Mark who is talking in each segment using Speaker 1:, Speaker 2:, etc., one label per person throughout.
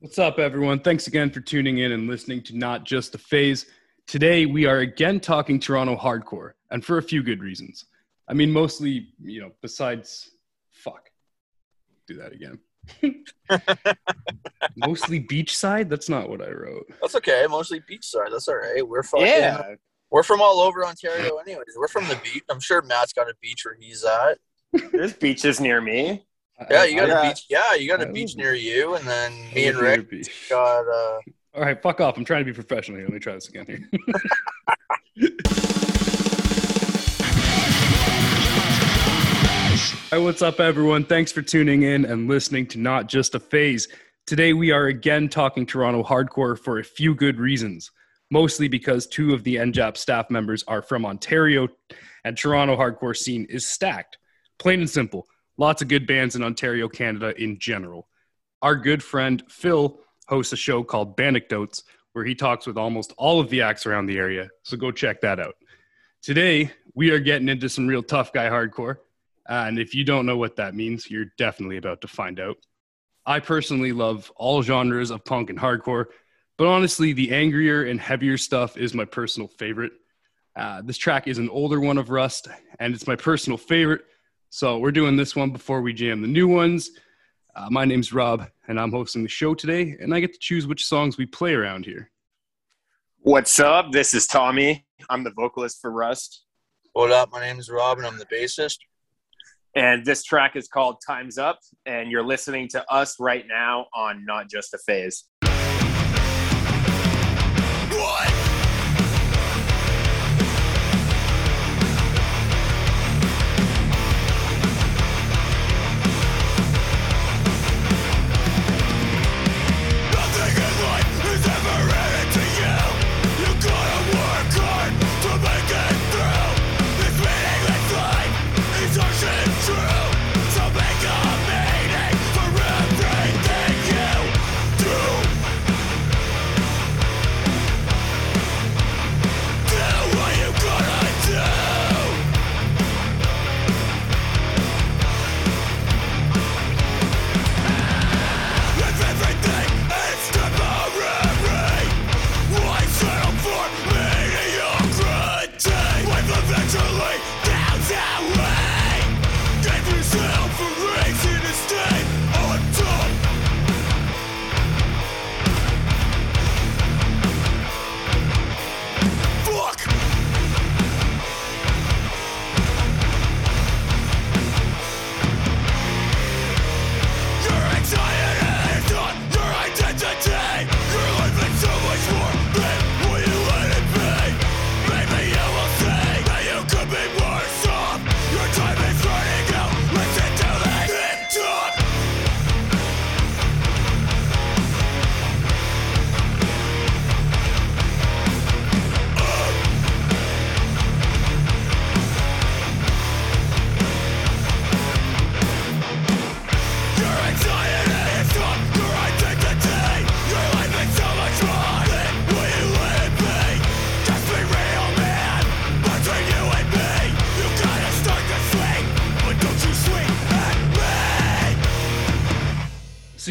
Speaker 1: What's up, everyone? Thanks again for tuning in and listening to Not Just a Phase. Today, we are again talking Toronto hardcore, and for a few good reasons. I mean, mostly, you know, besides, fuck, do that again. mostly beachside? That's not what I wrote.
Speaker 2: That's okay. Mostly beachside. That's all right. We're fucking.
Speaker 3: Yeah.
Speaker 2: We're from all over Ontario, anyways. We're from the beach. I'm sure Matt's got a beach where he's at.
Speaker 3: There's beaches near me.
Speaker 2: Yeah, you got
Speaker 3: I-
Speaker 2: a beach. Yeah, you got a
Speaker 1: I
Speaker 2: beach near you, and then me and
Speaker 1: live near a
Speaker 2: Rick got. uh
Speaker 1: All right, fuck off. I'm trying to be professional here. Let me try this again here. Hi, what's up, everyone? Thanks for tuning in and listening to Not Just a Phase. Today, we are again talking Toronto hardcore for a few good reasons. Mostly because two of the NJAP staff members are from Ontario, and Toronto hardcore scene is stacked. Plain and simple. Lots of good bands in Ontario, Canada in general. Our good friend Phil hosts a show called Banecdotes, where he talks with almost all of the acts around the area. So go check that out. Today, we are getting into some real tough guy hardcore. And if you don't know what that means, you're definitely about to find out. I personally love all genres of punk and hardcore, but honestly, the angrier and heavier stuff is my personal favorite. Uh, this track is an older one of Rust, and it's my personal favorite. So we're doing this one before we jam the new ones. Uh, my name's Rob, and I'm hosting the show today, and I get to choose which songs we play around here.
Speaker 3: What's up? This is Tommy. I'm the vocalist for Rust.
Speaker 2: What up? My name is Rob, and I'm the bassist.
Speaker 3: And this track is called Time's Up. And you're listening to us right now on Not Just a Phase.
Speaker 4: Nothing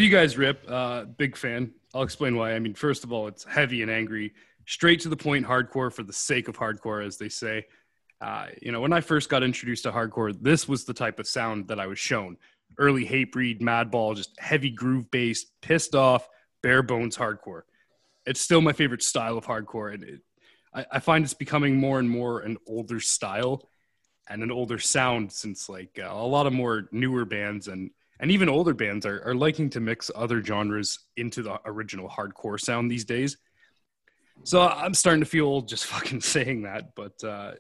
Speaker 4: you
Speaker 1: guys rip, uh, big fan. I'll explain why. I mean, first of all, it's heavy and angry, straight to the point, hardcore for the sake of hardcore, as they say. Uh, you know, when I first got introduced to hardcore, this was the type of sound that I was shown. Early Hatebreed, Madball, just heavy groove based, pissed off, bare bones hardcore. It's still my favorite style of hardcore, and it, I, I find it's becoming more and more an older style and an older sound since like uh, a lot of more newer bands and and even older bands are, are liking to mix other genres into the original hardcore sound these days. So I'm starting to feel old just fucking saying that. But, uh,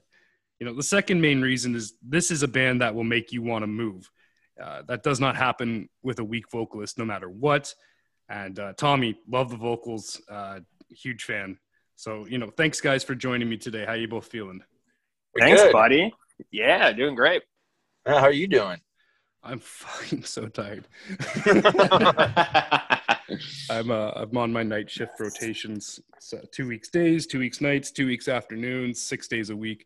Speaker 1: you know, the second main reason is this is a band that will make you want to move. Uh, that does not happen with a weak vocalist, no matter what. And uh, Tommy, love the vocals, uh, huge fan. So, you know, thanks guys for joining me today. How you both feeling?
Speaker 2: We're
Speaker 3: Thanks,
Speaker 2: good.
Speaker 3: buddy. Yeah, doing great.
Speaker 2: How are you doing?
Speaker 1: I'm fucking so tired. I'm uh, I'm on my night shift rotations. So two weeks days, two weeks nights, two weeks afternoons, six days a week.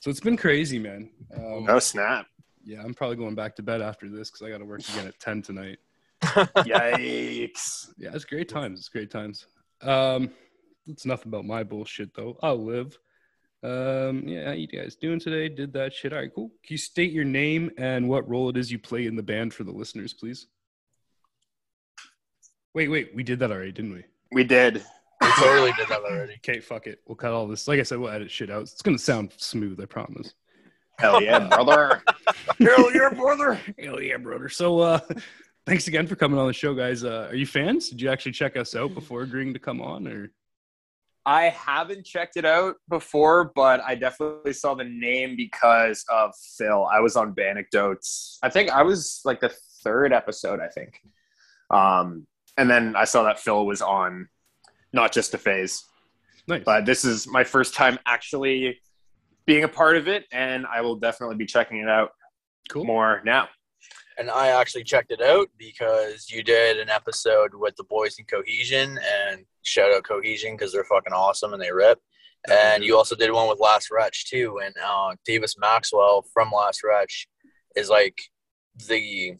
Speaker 1: So it's been crazy, man. Um,
Speaker 3: oh, snap.
Speaker 1: Yeah, I'm probably going back to bed after this because I got to work again at ten tonight.
Speaker 3: Yikes.
Speaker 1: Yeah, it's great times. It's great times. Um, it's enough about my bullshit though. I'll live. Um, yeah, how you guys doing today? Did that shit. All right, cool. Can you state your name and what role it is you play in the band for the listeners, please? Wait, wait, we did that already, didn't we?
Speaker 3: We did.
Speaker 2: We totally did that already.
Speaker 1: Okay, fuck it. We'll cut all this. Like I said, we'll edit shit out. It's gonna sound smooth, I promise.
Speaker 3: Hell yeah, brother. Hell yeah, brother.
Speaker 1: Hell yeah, brother. So uh thanks again for coming on the show, guys. Uh are you fans? Did you actually check us out before agreeing to come on or
Speaker 3: I haven't checked it out before, but I definitely saw the name because of Phil. I was on Banecdotes. I think I was like the third episode, I think. Um, and then I saw that Phil was on not just a phase.
Speaker 1: nice?
Speaker 3: But this is my first time actually being a part of it, and I will definitely be checking it out
Speaker 1: cool.
Speaker 3: more now.
Speaker 2: And I actually checked it out because you did an episode with the boys in Cohesion, and shout out Cohesion because they're fucking awesome and they rip. And you also did one with Last Wretch too, and uh, Davis Maxwell from Last Wretch is like the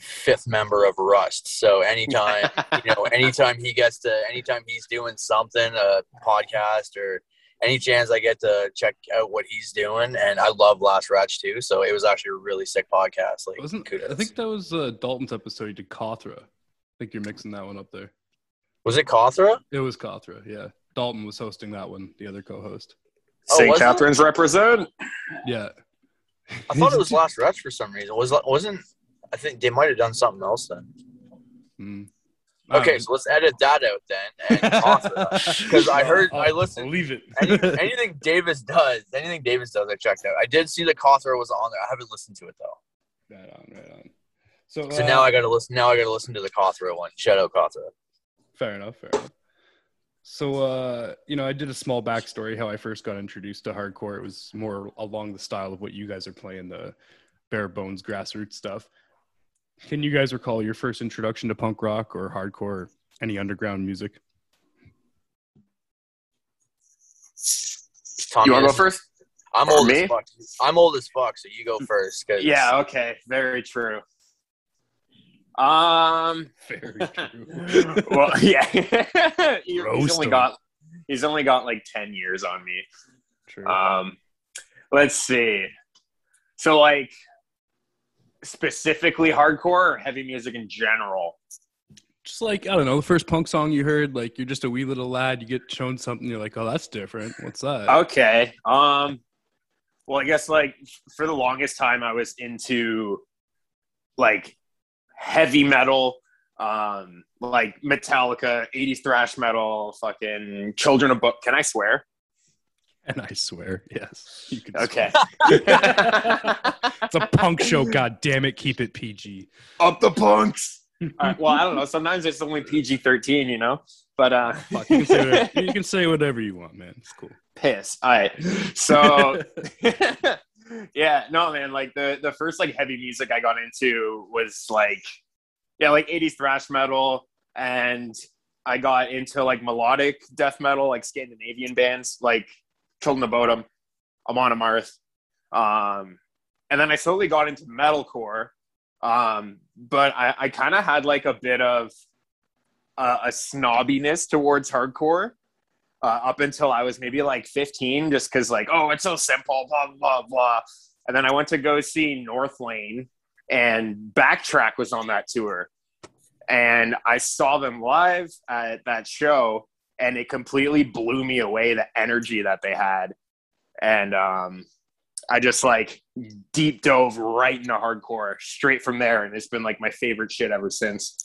Speaker 2: fifth member of Rust. So anytime you know, anytime he gets to, anytime he's doing something, a podcast or any chance I get to check out what he's doing, and I love Last Wretch too. So it was actually a really sick podcast. Like,
Speaker 1: Wasn't
Speaker 2: kudos.
Speaker 1: I think that was uh, Dalton's episode you did Kothra. I think you're mixing that one up there.
Speaker 2: was it Kothra?
Speaker 1: It was Kothra, yeah. Dalton was hosting that one, the other co-host.
Speaker 2: Oh,
Speaker 3: St.
Speaker 2: was it?
Speaker 3: Catharines represent.
Speaker 1: Yeah.
Speaker 2: I thought it was Last Wretch for some reason. Was wasn't? I think they might have done something else then.
Speaker 1: Mm.
Speaker 2: Okay, so let's edit that out then. because I heard- I listened-
Speaker 1: Leave it.
Speaker 2: Any, anything Davis does, anything Davis does, I checked out. I did see that Kothra was on there. I haven't listened to it though.
Speaker 1: right on, right on. So,
Speaker 2: So
Speaker 1: uh,
Speaker 2: now I got to listen. Now I got to listen to the Kothra one. Shout out Kothra.
Speaker 1: Fair enough. Fair enough. So, uh, you know, I did a small backstory how I first got introduced to hardcore. It was more along the style of what you guys are playing, the bare bones grassroots stuff. Can you guys recall your first introduction to punk rock or hardcore, or any underground music?
Speaker 2: Tommy
Speaker 3: You want to go first?
Speaker 2: I'm
Speaker 3: Or
Speaker 2: old
Speaker 3: me?
Speaker 2: as fuck. I'm old as fuck. So you go first. 'cause-
Speaker 3: Yeah. Okay. Very true. Um.
Speaker 1: Very true.
Speaker 3: well, yeah. He- he's
Speaker 1: Roast
Speaker 3: only got he's only got like ten years on me.
Speaker 1: True.
Speaker 3: Um, let's see. So like specifically hardcore or heavy music in general.
Speaker 1: just like I don't know, the first punk song you heard, like you're just a wee little lad, you get shown something, you're like, oh, that's different. What's that?
Speaker 3: Okay. Um. Well, I guess like for the longest time, I was into like heavy metal, um, like Metallica, 80s thrash metal, fucking Children of Bodom. Can I swear?
Speaker 1: And I swear, yes, you can.
Speaker 3: Okay.
Speaker 1: it's a punk show. God damn it, keep it PG.
Speaker 3: Up the punks. Well, I don't know. Sometimes it's only PG 13, you know? But uh,
Speaker 1: Fuck, you, can say whatever, you can say whatever you want, man. It's cool.
Speaker 3: piss. All right. So yeah, no, man. Like the the first like heavy music I got into was like yeah, like 80s thrash metal, and I got into like melodic death metal, like Scandinavian bands, like Children of Bodom, Amon Amarth. Um, and then I slowly got into metalcore. Um, but I, I kind of had like a bit of a snobbiness towards hardcore uh, up until I was maybe like 15, just because like, oh, it's so simple, blah blah blah. And then I went to go see Northlane, and Backtrack was on that tour, and I saw them live at that show, and it completely blew me away the energy that they had, and um, I just like deep dove right into hardcore straight from there, and it's been like my favorite shit ever since.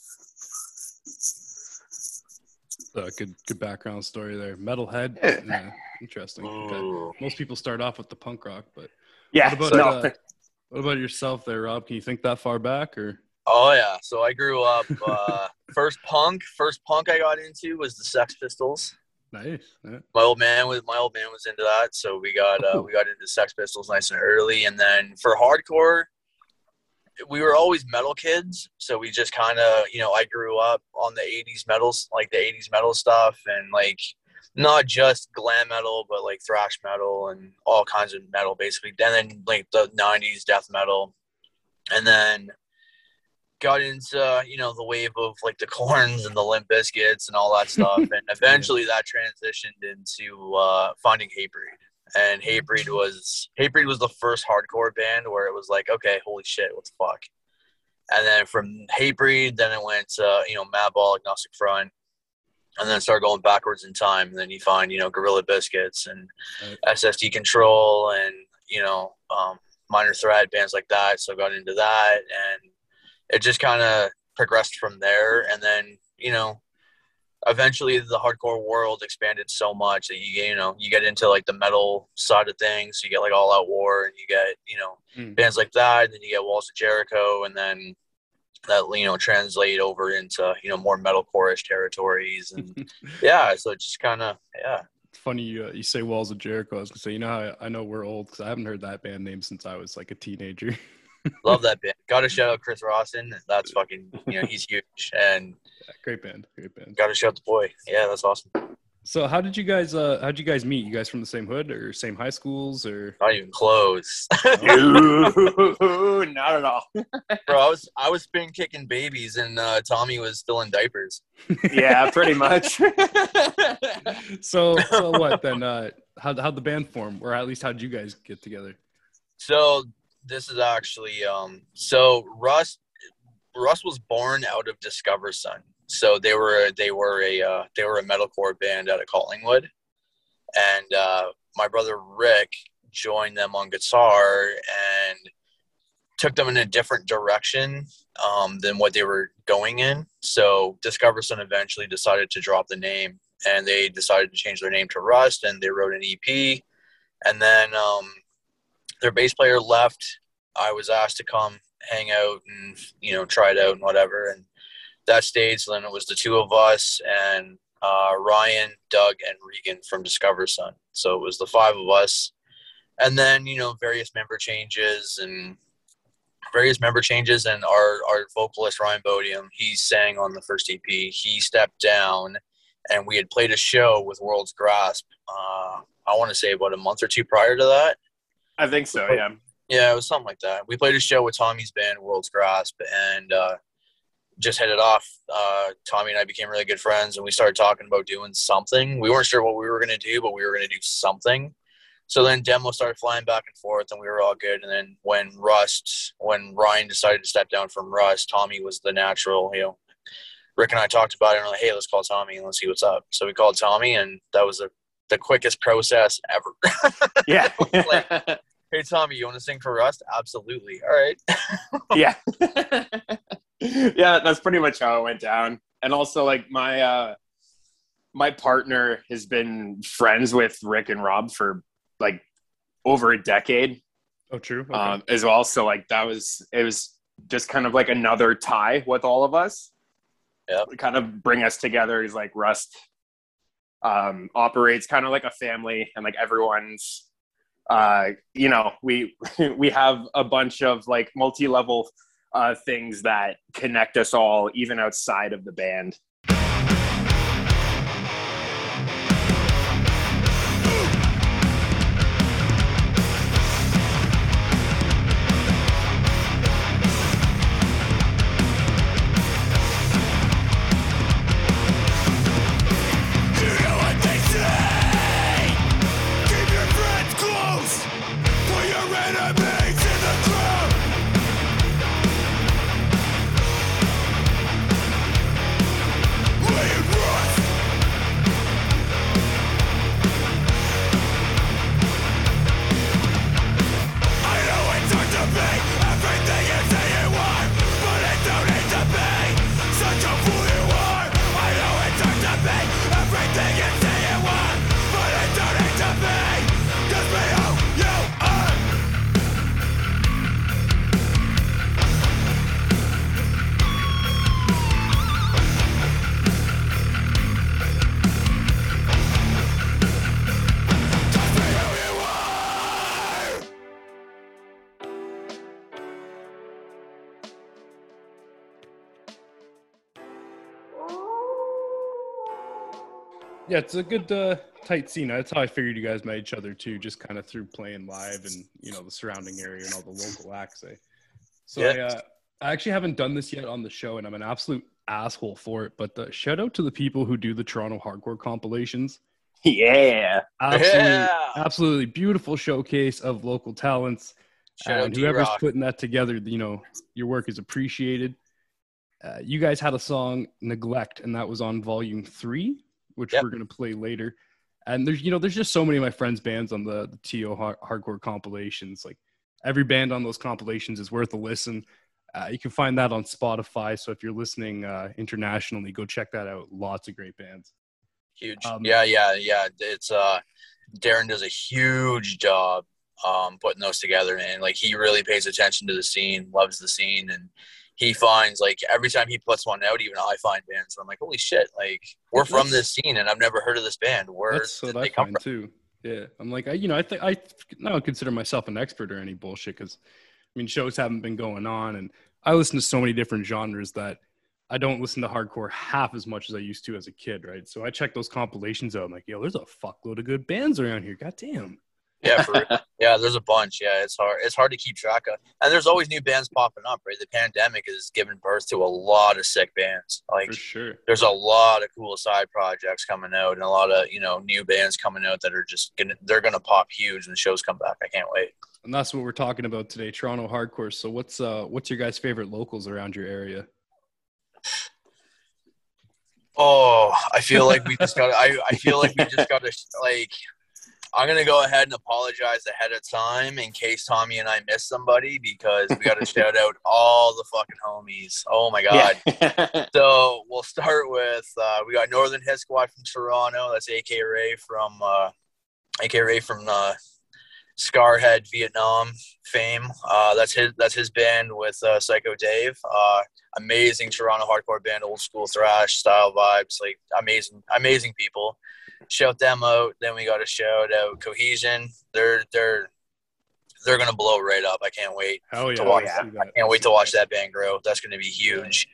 Speaker 1: Uh, good, good background story there. Metalhead.
Speaker 3: Yeah.
Speaker 1: Yeah, interesting. Okay. Most people start off with the punk rock, but
Speaker 3: Yeah,
Speaker 1: What about,
Speaker 3: no,
Speaker 1: uh, what about yourself there, Rob? Can you think that far back, or
Speaker 2: Oh yeah. So I grew up. Uh, first punk. First punk I got into was the Sex Pistols.
Speaker 1: nice? Yeah.
Speaker 2: my old man was my old man was into that, so we got uh, we got into Sex Pistols nice and early, and then for hardcore, we were always metal kids, so we just kind of you know I grew up on the '80s metals, like the '80s metal stuff, and like not just glam metal, but like thrash metal and all kinds of metal, basically. And then like the '90s death metal, and then got into you know the wave of like the Korns and the Limp Bizkits and all that stuff and eventually that transitioned into uh finding hatebreed. And hatebreed was hatebreed was the first hardcore band where it was like okay holy shit what the fuck? And then from hatebreed then it went to you know madball agnostic front and then start going backwards in time. And then you find you know gorilla biscuits and
Speaker 1: Right.
Speaker 2: ssd control and you know um, minor threat bands like that. So I got into that and it just kind of progressed from there and then you know eventually the hardcore world expanded so much that you you know you get into like the metal side of things you get like all out war and you get you know
Speaker 1: Mm.
Speaker 2: bands like that and then you get walls of jericho and then that you know translate over into you know more metalcore-ish territories and yeah so it just kind of yeah
Speaker 1: It's funny you, uh, you say Walls of Jericho. I was gonna say, you know, how I, I know we're old because I haven't heard that band name since I was like a teenager.
Speaker 2: love that band gotta shout out chris rawson that's fucking you know he's huge and
Speaker 1: Yeah, great band, great band.
Speaker 2: gotta shout the boy yeah that's awesome
Speaker 1: So, how did you guys? Uh, how did you guys meet? You guys from the same hood or same high schools or?
Speaker 2: not even close
Speaker 3: Ooh, not at all.
Speaker 2: bro i was i was spin kicking babies and uh, tommy was still in diapers
Speaker 3: Yeah, pretty much.
Speaker 1: so, so what then? Uh, how how'd the band form, or at least how did you guys get together?
Speaker 2: So this is actually um so Russ Russ was born out of Discover Sun. So they were they were a uh, they were a metalcore band out of Collingwood, and uh, my brother Rick joined them on guitar and took them in a different direction um, than what they were going in. So Discover Sun eventually decided to drop the name, and they decided to change their name to Rust, and they wrote an EP, and then um, their bass player left. I was asked to come hang out and you know try it out and whatever, and that stage then it was the two of us and uh, Ryan, Doug, and Regan from Discover Sun. So it was the five of us, and then you know various member changes and various member changes and our our vocalist Ryan Bodium he sang on the first EP he stepped down and we had played a show with World's Grasp uh, I want to say about a month or two prior to that
Speaker 3: I think so. Yeah.
Speaker 2: Yeah, it was something like that. We played a show with Tommy's band, World's Grasp, and uh, just hit it off. Uh, Tommy and I became really good friends, and we started talking about doing something. We weren't sure what we were going to do, but we were going to do something. So then demo started flying back and forth, and we were all good. And then when Rust, when Ryan decided to step down from Rust, Tommy was the natural. You know, Rick and I talked about it, and we're like, "Hey, let's call Tommy and let's see what's up." So we called Tommy, and that was the the quickest process ever.
Speaker 3: Yeah.
Speaker 2: hey Tommy, you want to sing for Rust? Absolutely. All right.
Speaker 3: yeah. yeah, that's pretty much how it went down. And also like my uh my partner has been friends with Rick and Rob for like over a decade
Speaker 1: Oh, true. Okay.
Speaker 3: um, as well. So like that was it was just kind of like another tie with all of us.
Speaker 2: Yeah.
Speaker 3: Kind of bring us together is like Rust um, operates kind of like a family and like everyone's uh, you know we we have a bunch of like multi-level uh, things that connect us all even outside of the band.
Speaker 1: Yeah, it's a good uh, tight scene. That's how I figured you guys met each other too, just kind of through playing live and you know the surrounding area and all the local acts. Eh? So
Speaker 2: Yeah.
Speaker 1: I, uh, I actually haven't done this yet on the show, and I'm an absolute asshole for it. But the shout out to the people who do the Toronto hardcore compilations.
Speaker 3: Yeah.
Speaker 1: Absolutely,
Speaker 2: Yeah.
Speaker 1: absolutely beautiful showcase of local talents.
Speaker 2: Shout out
Speaker 1: and whoever's
Speaker 2: Rock.
Speaker 1: putting that together, you know, your work is appreciated. Uh, you guys had a song "Neglect," and that was on volume three, which
Speaker 2: Yep.
Speaker 1: we're gonna play later. And there's, you know, there's just so many of my friends' bands on the, the To har- hardcore compilations. Like every band on those compilations is worth a listen. Uh, you can find that on Spotify. So if you're listening uh, internationally, go check that out. Lots of great bands.
Speaker 2: Huge.
Speaker 1: Um,
Speaker 2: yeah, yeah, yeah. It's uh Darren does a huge job um putting those together and like he really pays attention to the scene, loves the scene and he finds like every time he puts one out, even I find bands. And I'm like, holy shit! Like we're from this scene, and I've never heard of this band. Where
Speaker 1: That's
Speaker 2: did
Speaker 1: what
Speaker 2: they
Speaker 1: I
Speaker 2: come
Speaker 1: find
Speaker 2: from?
Speaker 1: too. Yeah, I'm like, I, you know, I think I, I don't consider myself an expert or any bullshit because, I mean, shows haven't been going on, and I listen to so many different genres that I don't listen to hardcore half as much as I used to as a kid, right? So I check those compilations out. I'm like, yo, there's a fuckload of good bands around here. God damn.
Speaker 2: Yeah, for yeah. There's a bunch. Yeah, it's hard. It's hard to keep track of, and there's always new bands popping up. Right, the pandemic has given birth to a lot of sick bands. Like
Speaker 1: For sure.
Speaker 2: there's a lot of cool side projects coming out and a lot of you know new bands coming out that are just gonna they're gonna pop huge when the shows come back. I can't wait.
Speaker 1: And that's what we're talking about today, Toronto hardcore. So what's uh what's your guys' favorite locals around your area?
Speaker 2: Oh, I feel like we just got. I I feel like we just got to like. I'm gonna go ahead and apologize ahead of time in case Tommy and I miss somebody because we got to shout out all the fucking homies. Oh my god.
Speaker 3: Yeah.
Speaker 2: So we'll start with uh, we got Northern Hit Squad from Toronto. That's AK Ray from uh, AK Ray from uh, Scarhead, Vietnam fame. Uh, that's his that's his band with uh, Psycho Dave. Uh, amazing Toronto hardcore band, old school thrash style vibes. Like amazing, amazing people. Shout them out. Then we got to shout out Cohesion. They're they're they're gonna blow right up. I can't wait.
Speaker 1: Hell yeah.
Speaker 2: To watch
Speaker 1: I see that.
Speaker 2: Can't wait to watch that band grow. That's going to be huge.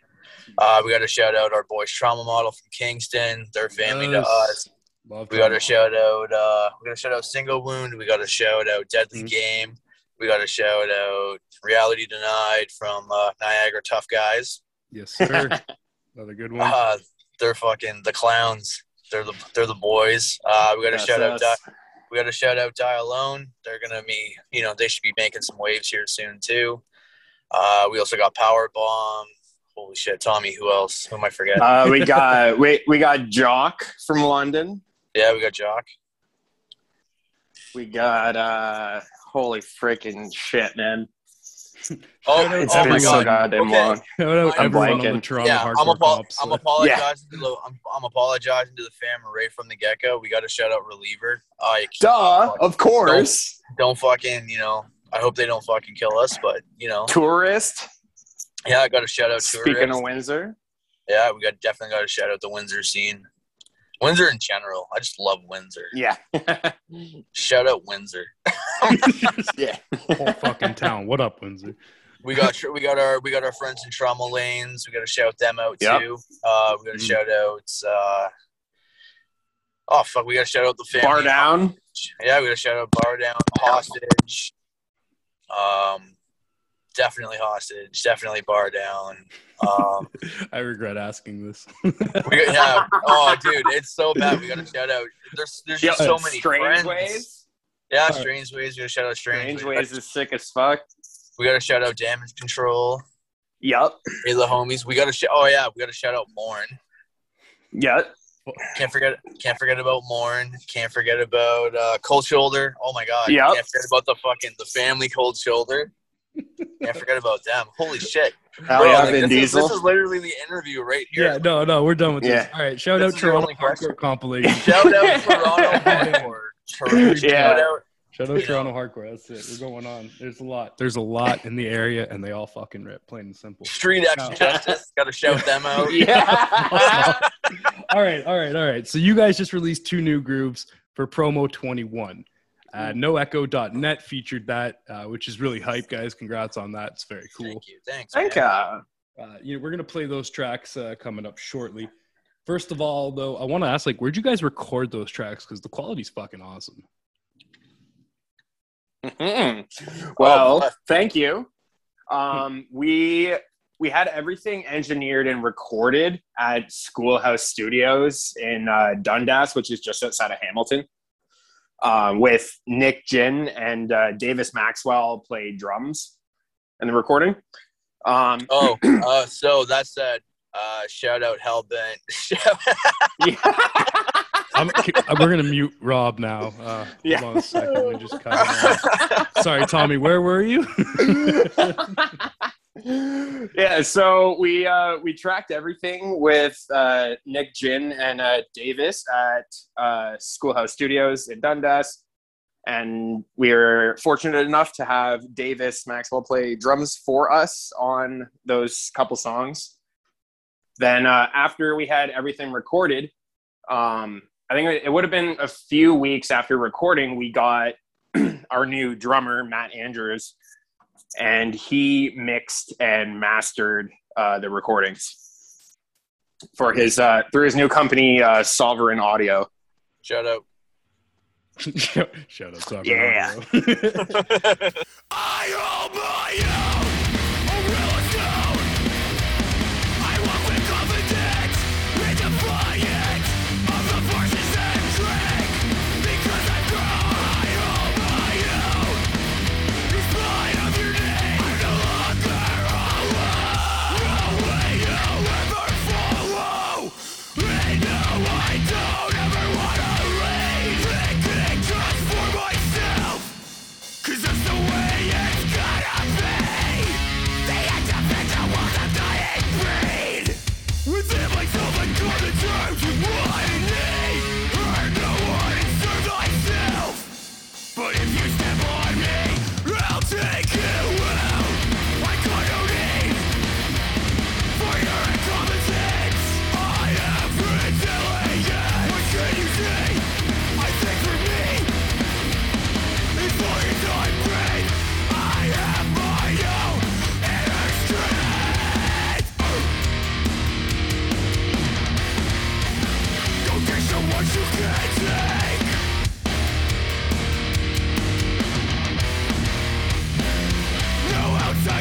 Speaker 2: Uh, we got to shout out our boys Trauma Model from Kingston. They're family
Speaker 1: Yes.
Speaker 2: to us.
Speaker 1: Love
Speaker 2: We got to shout out. Uh, we got to shout out Single Wound. We got to shout out Deadly
Speaker 1: Mhm.
Speaker 2: Game. We got to shout out Reality Denied from uh, Niagara Tough Guys.
Speaker 1: Yes, sir. Another good one.
Speaker 2: Uh, they're fucking the clowns. They're the they're the boys. Uh, we got to shout out. Di- we got to shout out Die Alone. They're gonna be, you know, they should be making some waves here soon too. Uh, we also got Power Bomb. Holy shit, Tommy. Who else? Who am I forgetting?
Speaker 3: Uh, we got we we got Jock from London.
Speaker 2: yeah, we got Jock.
Speaker 3: We got uh holy freaking shit, man.
Speaker 2: Oh,
Speaker 3: It's
Speaker 2: oh
Speaker 3: been
Speaker 2: my
Speaker 3: so
Speaker 2: god.
Speaker 3: goddamn
Speaker 2: Okay.
Speaker 3: long.
Speaker 1: Shout out
Speaker 2: I'm
Speaker 1: everyone on
Speaker 3: blanking.
Speaker 1: the Toronto
Speaker 2: Yeah,
Speaker 1: hardcore
Speaker 2: I'm, apo-
Speaker 1: comps.
Speaker 2: I'm apologizing to the I'm, I'm apologizing to the fam right from the get go. We got to shout out reliever. I
Speaker 3: Duh, of course.
Speaker 2: don't fucking you know. I hope they don't fucking kill us, but you know,
Speaker 3: Tourist.
Speaker 2: yeah, I got to shout out
Speaker 3: Speaking
Speaker 2: tourists.
Speaker 3: of Windsor.
Speaker 2: Yeah, we got definitely got to shout out the Windsor scene. Windsor in general. I just love Windsor.
Speaker 3: Yeah.
Speaker 2: Shout out Windsor.
Speaker 3: yeah.
Speaker 1: Whole fucking town. What up, Windsor?
Speaker 2: We got we got our we got our friends in trauma lanes. We got to shout them out
Speaker 3: Yep.
Speaker 2: too. Uh, we got to
Speaker 1: Mhm.
Speaker 2: shout out. Uh, oh fuck, we got to shout out the family.
Speaker 3: Bar down.
Speaker 2: Yeah, we got to shout out bar down, hostage. Um, definitely hostage. Definitely bar down. Um,
Speaker 1: I regret asking this.
Speaker 2: we yeah. Oh, dude, it's so bad. We got to shout out. There's there's just so many
Speaker 3: Strange
Speaker 2: friends.
Speaker 3: ways.
Speaker 2: Yeah, strange ways. We got to shout out strange,
Speaker 3: Strange
Speaker 2: ways.
Speaker 3: ways is sick as fuck.
Speaker 2: We got to shout out damage control.
Speaker 3: Yup.
Speaker 2: Hey, the homies. We got to shout. Oh yeah, we got to shout out Morn.
Speaker 3: Yup.
Speaker 2: Can't forget. Can't forget about Morn. Can't forget about uh, Cold Shoulder. Oh my god.
Speaker 3: Yeah.
Speaker 2: Can't forget about the fucking the family Cold Shoulder. Can't forget about them. Holy shit. Bro, like, this, is, this is literally the interview right here.
Speaker 1: yeah, no, no, we're done with this. All right, shout
Speaker 2: This
Speaker 1: out
Speaker 2: is your
Speaker 1: Toronto
Speaker 2: only
Speaker 1: hardcore compilation.
Speaker 2: Shout out Toronto Hardcore. Toronto-
Speaker 3: Yeah.
Speaker 2: Shout out.
Speaker 1: Shout out Toronto hardcore. That's it. We're going on. There's a lot. There's a lot in the area, and they all fucking rip. Plain and simple.
Speaker 2: Street X
Speaker 1: No.
Speaker 2: Justice. Got to shout them out.
Speaker 3: yeah.
Speaker 1: all right, all right, all right. So you guys just released two new grooves for promo 21. Uh, NoEcho.net featured that, uh, which is really hype, guys. Congrats on that. It's very cool.
Speaker 2: Thank you. Thanks.
Speaker 3: Thank
Speaker 2: man.
Speaker 3: you.
Speaker 1: Uh, you know, we're gonna play those tracks uh, coming up shortly. First of all, though, I want to ask, like, where'd you guys record those tracks? Because the quality's fucking awesome.
Speaker 3: Mhm. Well,
Speaker 2: Oh,
Speaker 3: thank you. Um, we we had everything engineered and recorded at Schoolhouse Studios in uh, Dundas, which is just outside of Hamilton, um, with Nick Gin and uh, Davis Maxwell played drums in the recording. Um,
Speaker 2: Oh, uh, so that said, uh, shout out Hellbent.
Speaker 3: yeah.
Speaker 1: I'm, we're gonna mute Rob now. Uh,
Speaker 3: Yeah.
Speaker 1: Hold on a second. Let just cut. Sorry, Tommy. Where were you?
Speaker 3: yeah, so we uh, we tracked everything with uh, Nick Gin and uh, Davis at uh, Schoolhouse Studios in Dundas, and we were fortunate enough to have Davis Maxwell play drums for us on those couple songs. Then uh, after we had everything recorded, um, I think it would have been a few weeks after recording, we got our new drummer Matt Andrews and he mixed and mastered uh, the recordings for his uh, through his new company, uh, Sovereign Audio.
Speaker 2: shout out.
Speaker 1: Shout out, Tommy.
Speaker 3: Yeah.
Speaker 4: I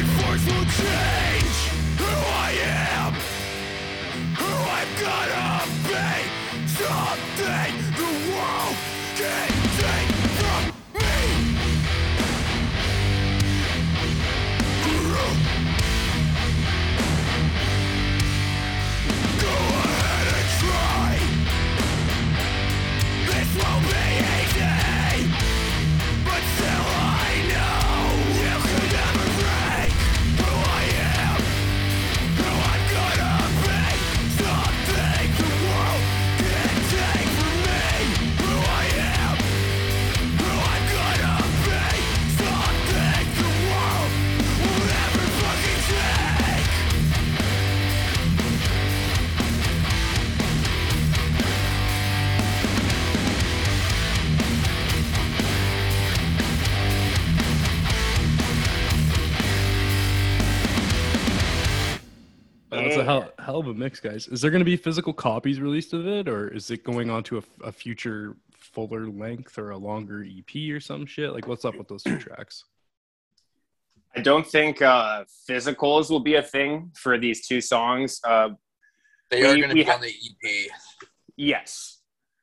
Speaker 4: force will change
Speaker 1: hell, hell of a mix, guys. Is there going to be physical copies released of it, or is it going on to a, a future fuller length or a longer EP or some shit? Like, what's up with those two tracks?
Speaker 3: I don't think uh, physicals will be a thing for these two songs. Uh,
Speaker 2: They are going to be
Speaker 3: ha-
Speaker 2: on the EP.
Speaker 3: yes,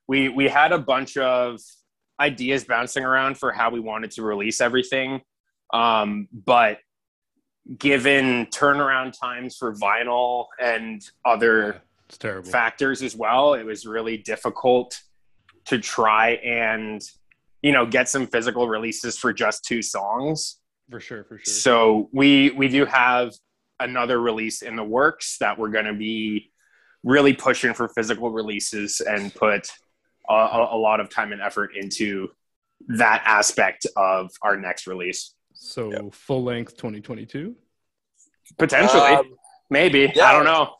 Speaker 3: we we had a bunch of ideas bouncing around for how we wanted to release everything, um, but given turnaround times for vinyl and other
Speaker 1: terrible.
Speaker 3: factors as well, it was really difficult to try and you know get some physical releases for just two songs.
Speaker 1: For sure, for sure.
Speaker 3: So we we do have another release in the works that we're going to be really pushing for physical releases and put a, a lot of time and effort into that aspect of our next release.
Speaker 1: So full length 2022.
Speaker 3: Potentially,
Speaker 2: Um,
Speaker 3: maybe
Speaker 2: yeah.
Speaker 3: I don't know.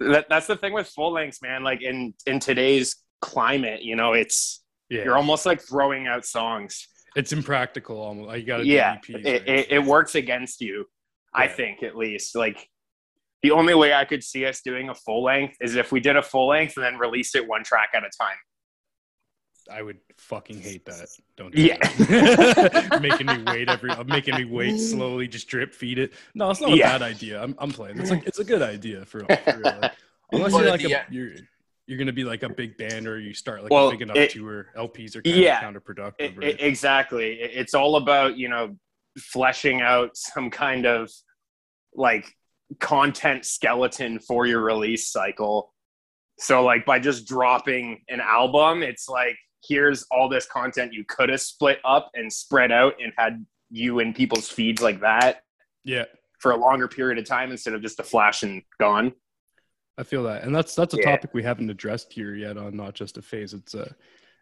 Speaker 3: That, that's the thing with full lengths, man. Like in in today's climate, you know, it's
Speaker 1: Yeah,
Speaker 3: you're almost like throwing out songs.
Speaker 1: it's impractical. Almost. Like, you got to
Speaker 3: yeah
Speaker 1: do EPs.
Speaker 3: it,
Speaker 1: right?
Speaker 3: it, it works against you i think at least like the only way i could see us doing a full length is if we did a full length and then released it one track at a time
Speaker 1: I would fucking hate that. Don't do
Speaker 3: Yeah.
Speaker 1: that. making me wait every. I'm making me wait slowly, just drip feed it. No, it's not a
Speaker 3: Yeah.
Speaker 1: bad idea. I'm, I'm playing. It's like it's a good idea for, for real. Like, unless you're like a,
Speaker 2: end-
Speaker 1: you're you're gonna be like a big band or you start like
Speaker 3: Well,
Speaker 1: a big enough
Speaker 3: it-
Speaker 1: tour. LPs are kind
Speaker 3: Yeah.
Speaker 1: of counterproductive. Right?
Speaker 3: exactly. It's all about you know fleshing out some kind of like content skeleton for your release cycle. So like by just dropping an album, it's like here's all this content you could have split up and spread out and had you in people's feeds like that
Speaker 1: yeah.
Speaker 3: for a longer period of time instead of just a flash and gone.
Speaker 1: I feel that, and that's that's a
Speaker 3: Yeah.
Speaker 1: topic we haven't addressed here yet on not just a phase. It's uh,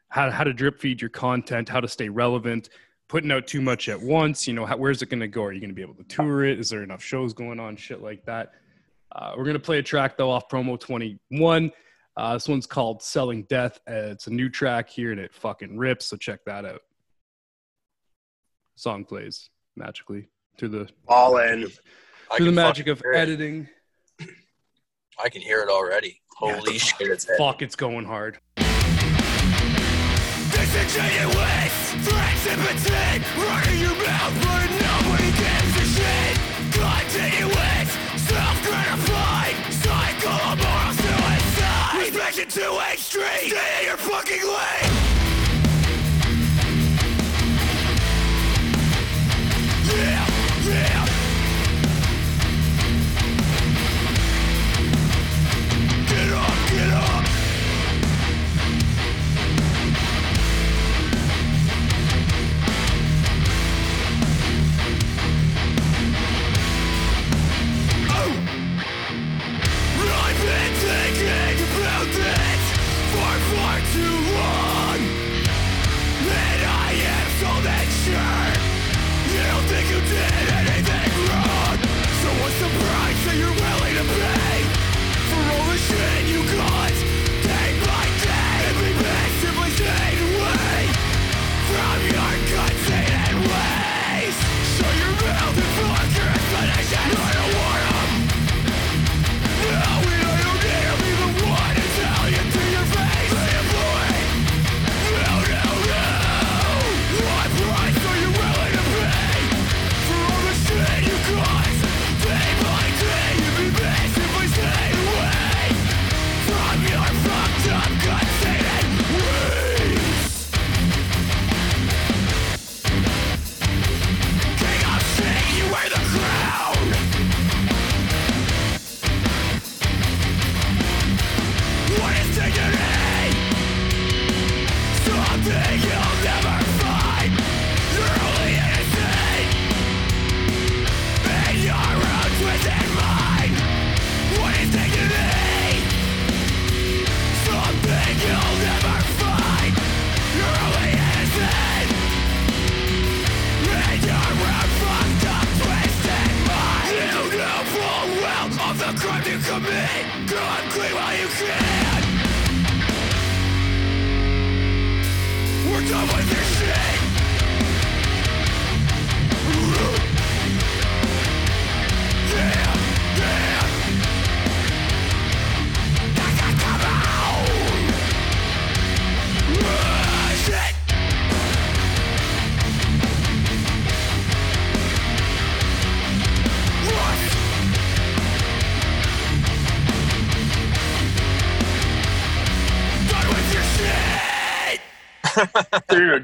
Speaker 1: how how to drip feed your content, how to stay relevant, putting out too much at once. You know, how, where's it going to go? Are you going to be able to tour it? Is there enough shows going on? Shit like that. Uh, we're gonna play a track though off promo twenty one. Uh, this one's called "Selling Death." Uh, it's a new track here, and it fucking rips. So check that out. Song plays magically through the
Speaker 3: All in.
Speaker 2: I
Speaker 1: through the magic of
Speaker 2: hear it.
Speaker 1: editing.
Speaker 2: I can hear it already. Holy shit, it's heavy.
Speaker 1: Fuck, it's going hard.
Speaker 4: Disingenuous threats in between Running your mouth but nobody gives a shit Continuous, Respect to extreme Stay in your fucking lane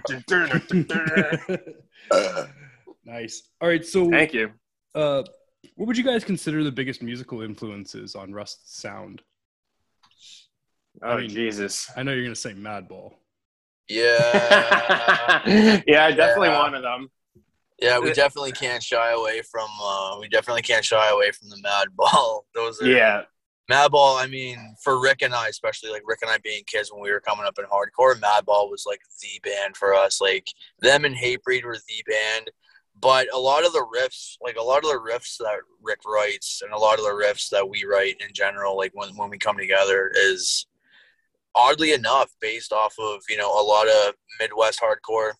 Speaker 1: nice. All right, so
Speaker 3: Thank you.
Speaker 1: uh, what would you guys consider the biggest musical influences on Rust's sound?
Speaker 3: Oh
Speaker 1: I mean-
Speaker 3: Jesus.
Speaker 1: I know you're gonna say Madball.
Speaker 2: Yeah.
Speaker 3: yeah, definitely
Speaker 2: Yeah.
Speaker 3: one of them.
Speaker 2: Yeah, we definitely can't shy away from. Uh, we definitely can't shy away from the Madball. Those are
Speaker 3: Yeah.
Speaker 2: Madball. I mean, for Rick and I, especially like Rick and I being kids when we were coming up in hardcore, Madball was like the band for us. Like them and Hatebreed were the band. But a lot of the riffs, like a lot of the riffs that Rick writes, and a lot of the riffs that we write in general, like when when we come together, is oddly enough based off of you know a lot of Midwest hardcore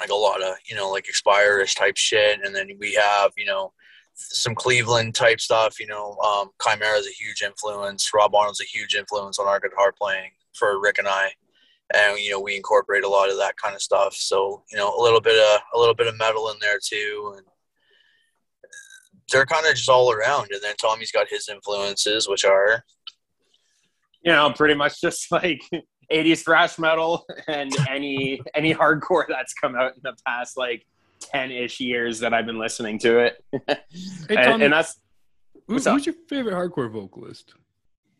Speaker 2: like a lot of you know like expire-ish type shit and then we have you know some cleveland type stuff you know um Chimaira is a huge influence rob arnold's a huge influence on our guitar playing for rick and i and you know we incorporate a lot of that kind of stuff. So you know a little bit of a little bit of metal in there too, and they're kind of just all around. And then Tommy's got his influences, which are
Speaker 3: You know, pretty much just like 80s thrash metal and any any hardcore that's come out in the past like 10-ish years that I've been listening to it.
Speaker 1: Hey,
Speaker 3: and,
Speaker 1: Tommy,
Speaker 3: and that's
Speaker 1: who- who's your favorite hardcore vocalist?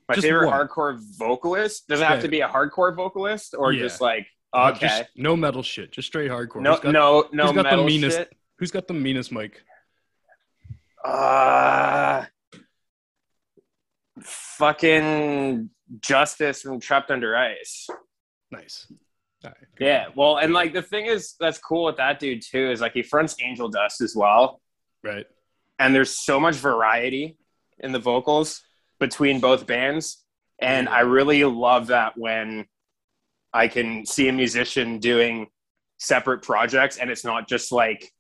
Speaker 3: my
Speaker 1: Just
Speaker 3: favorite
Speaker 1: one.
Speaker 3: hardcore vocalist. Does it have
Speaker 1: Yeah.
Speaker 3: to be a hardcore vocalist or
Speaker 1: Yeah.
Speaker 3: just like okay?
Speaker 1: just no metal shit, just straight hardcore.
Speaker 3: no,
Speaker 1: got,
Speaker 3: no, no
Speaker 1: who's got the meanest-
Speaker 3: shit.
Speaker 1: Who's got the meanest mic?
Speaker 3: Uh, fucking Justice from Trapped Under Ice.
Speaker 1: Nice. Right.
Speaker 3: Yeah, well, and like the thing is that's cool with that dude too is like he fronts Angel Dust as well,
Speaker 1: Right.
Speaker 3: and there's so much variety in the vocals between both bands, and I really love that when I can see a musician doing separate projects and it's not just like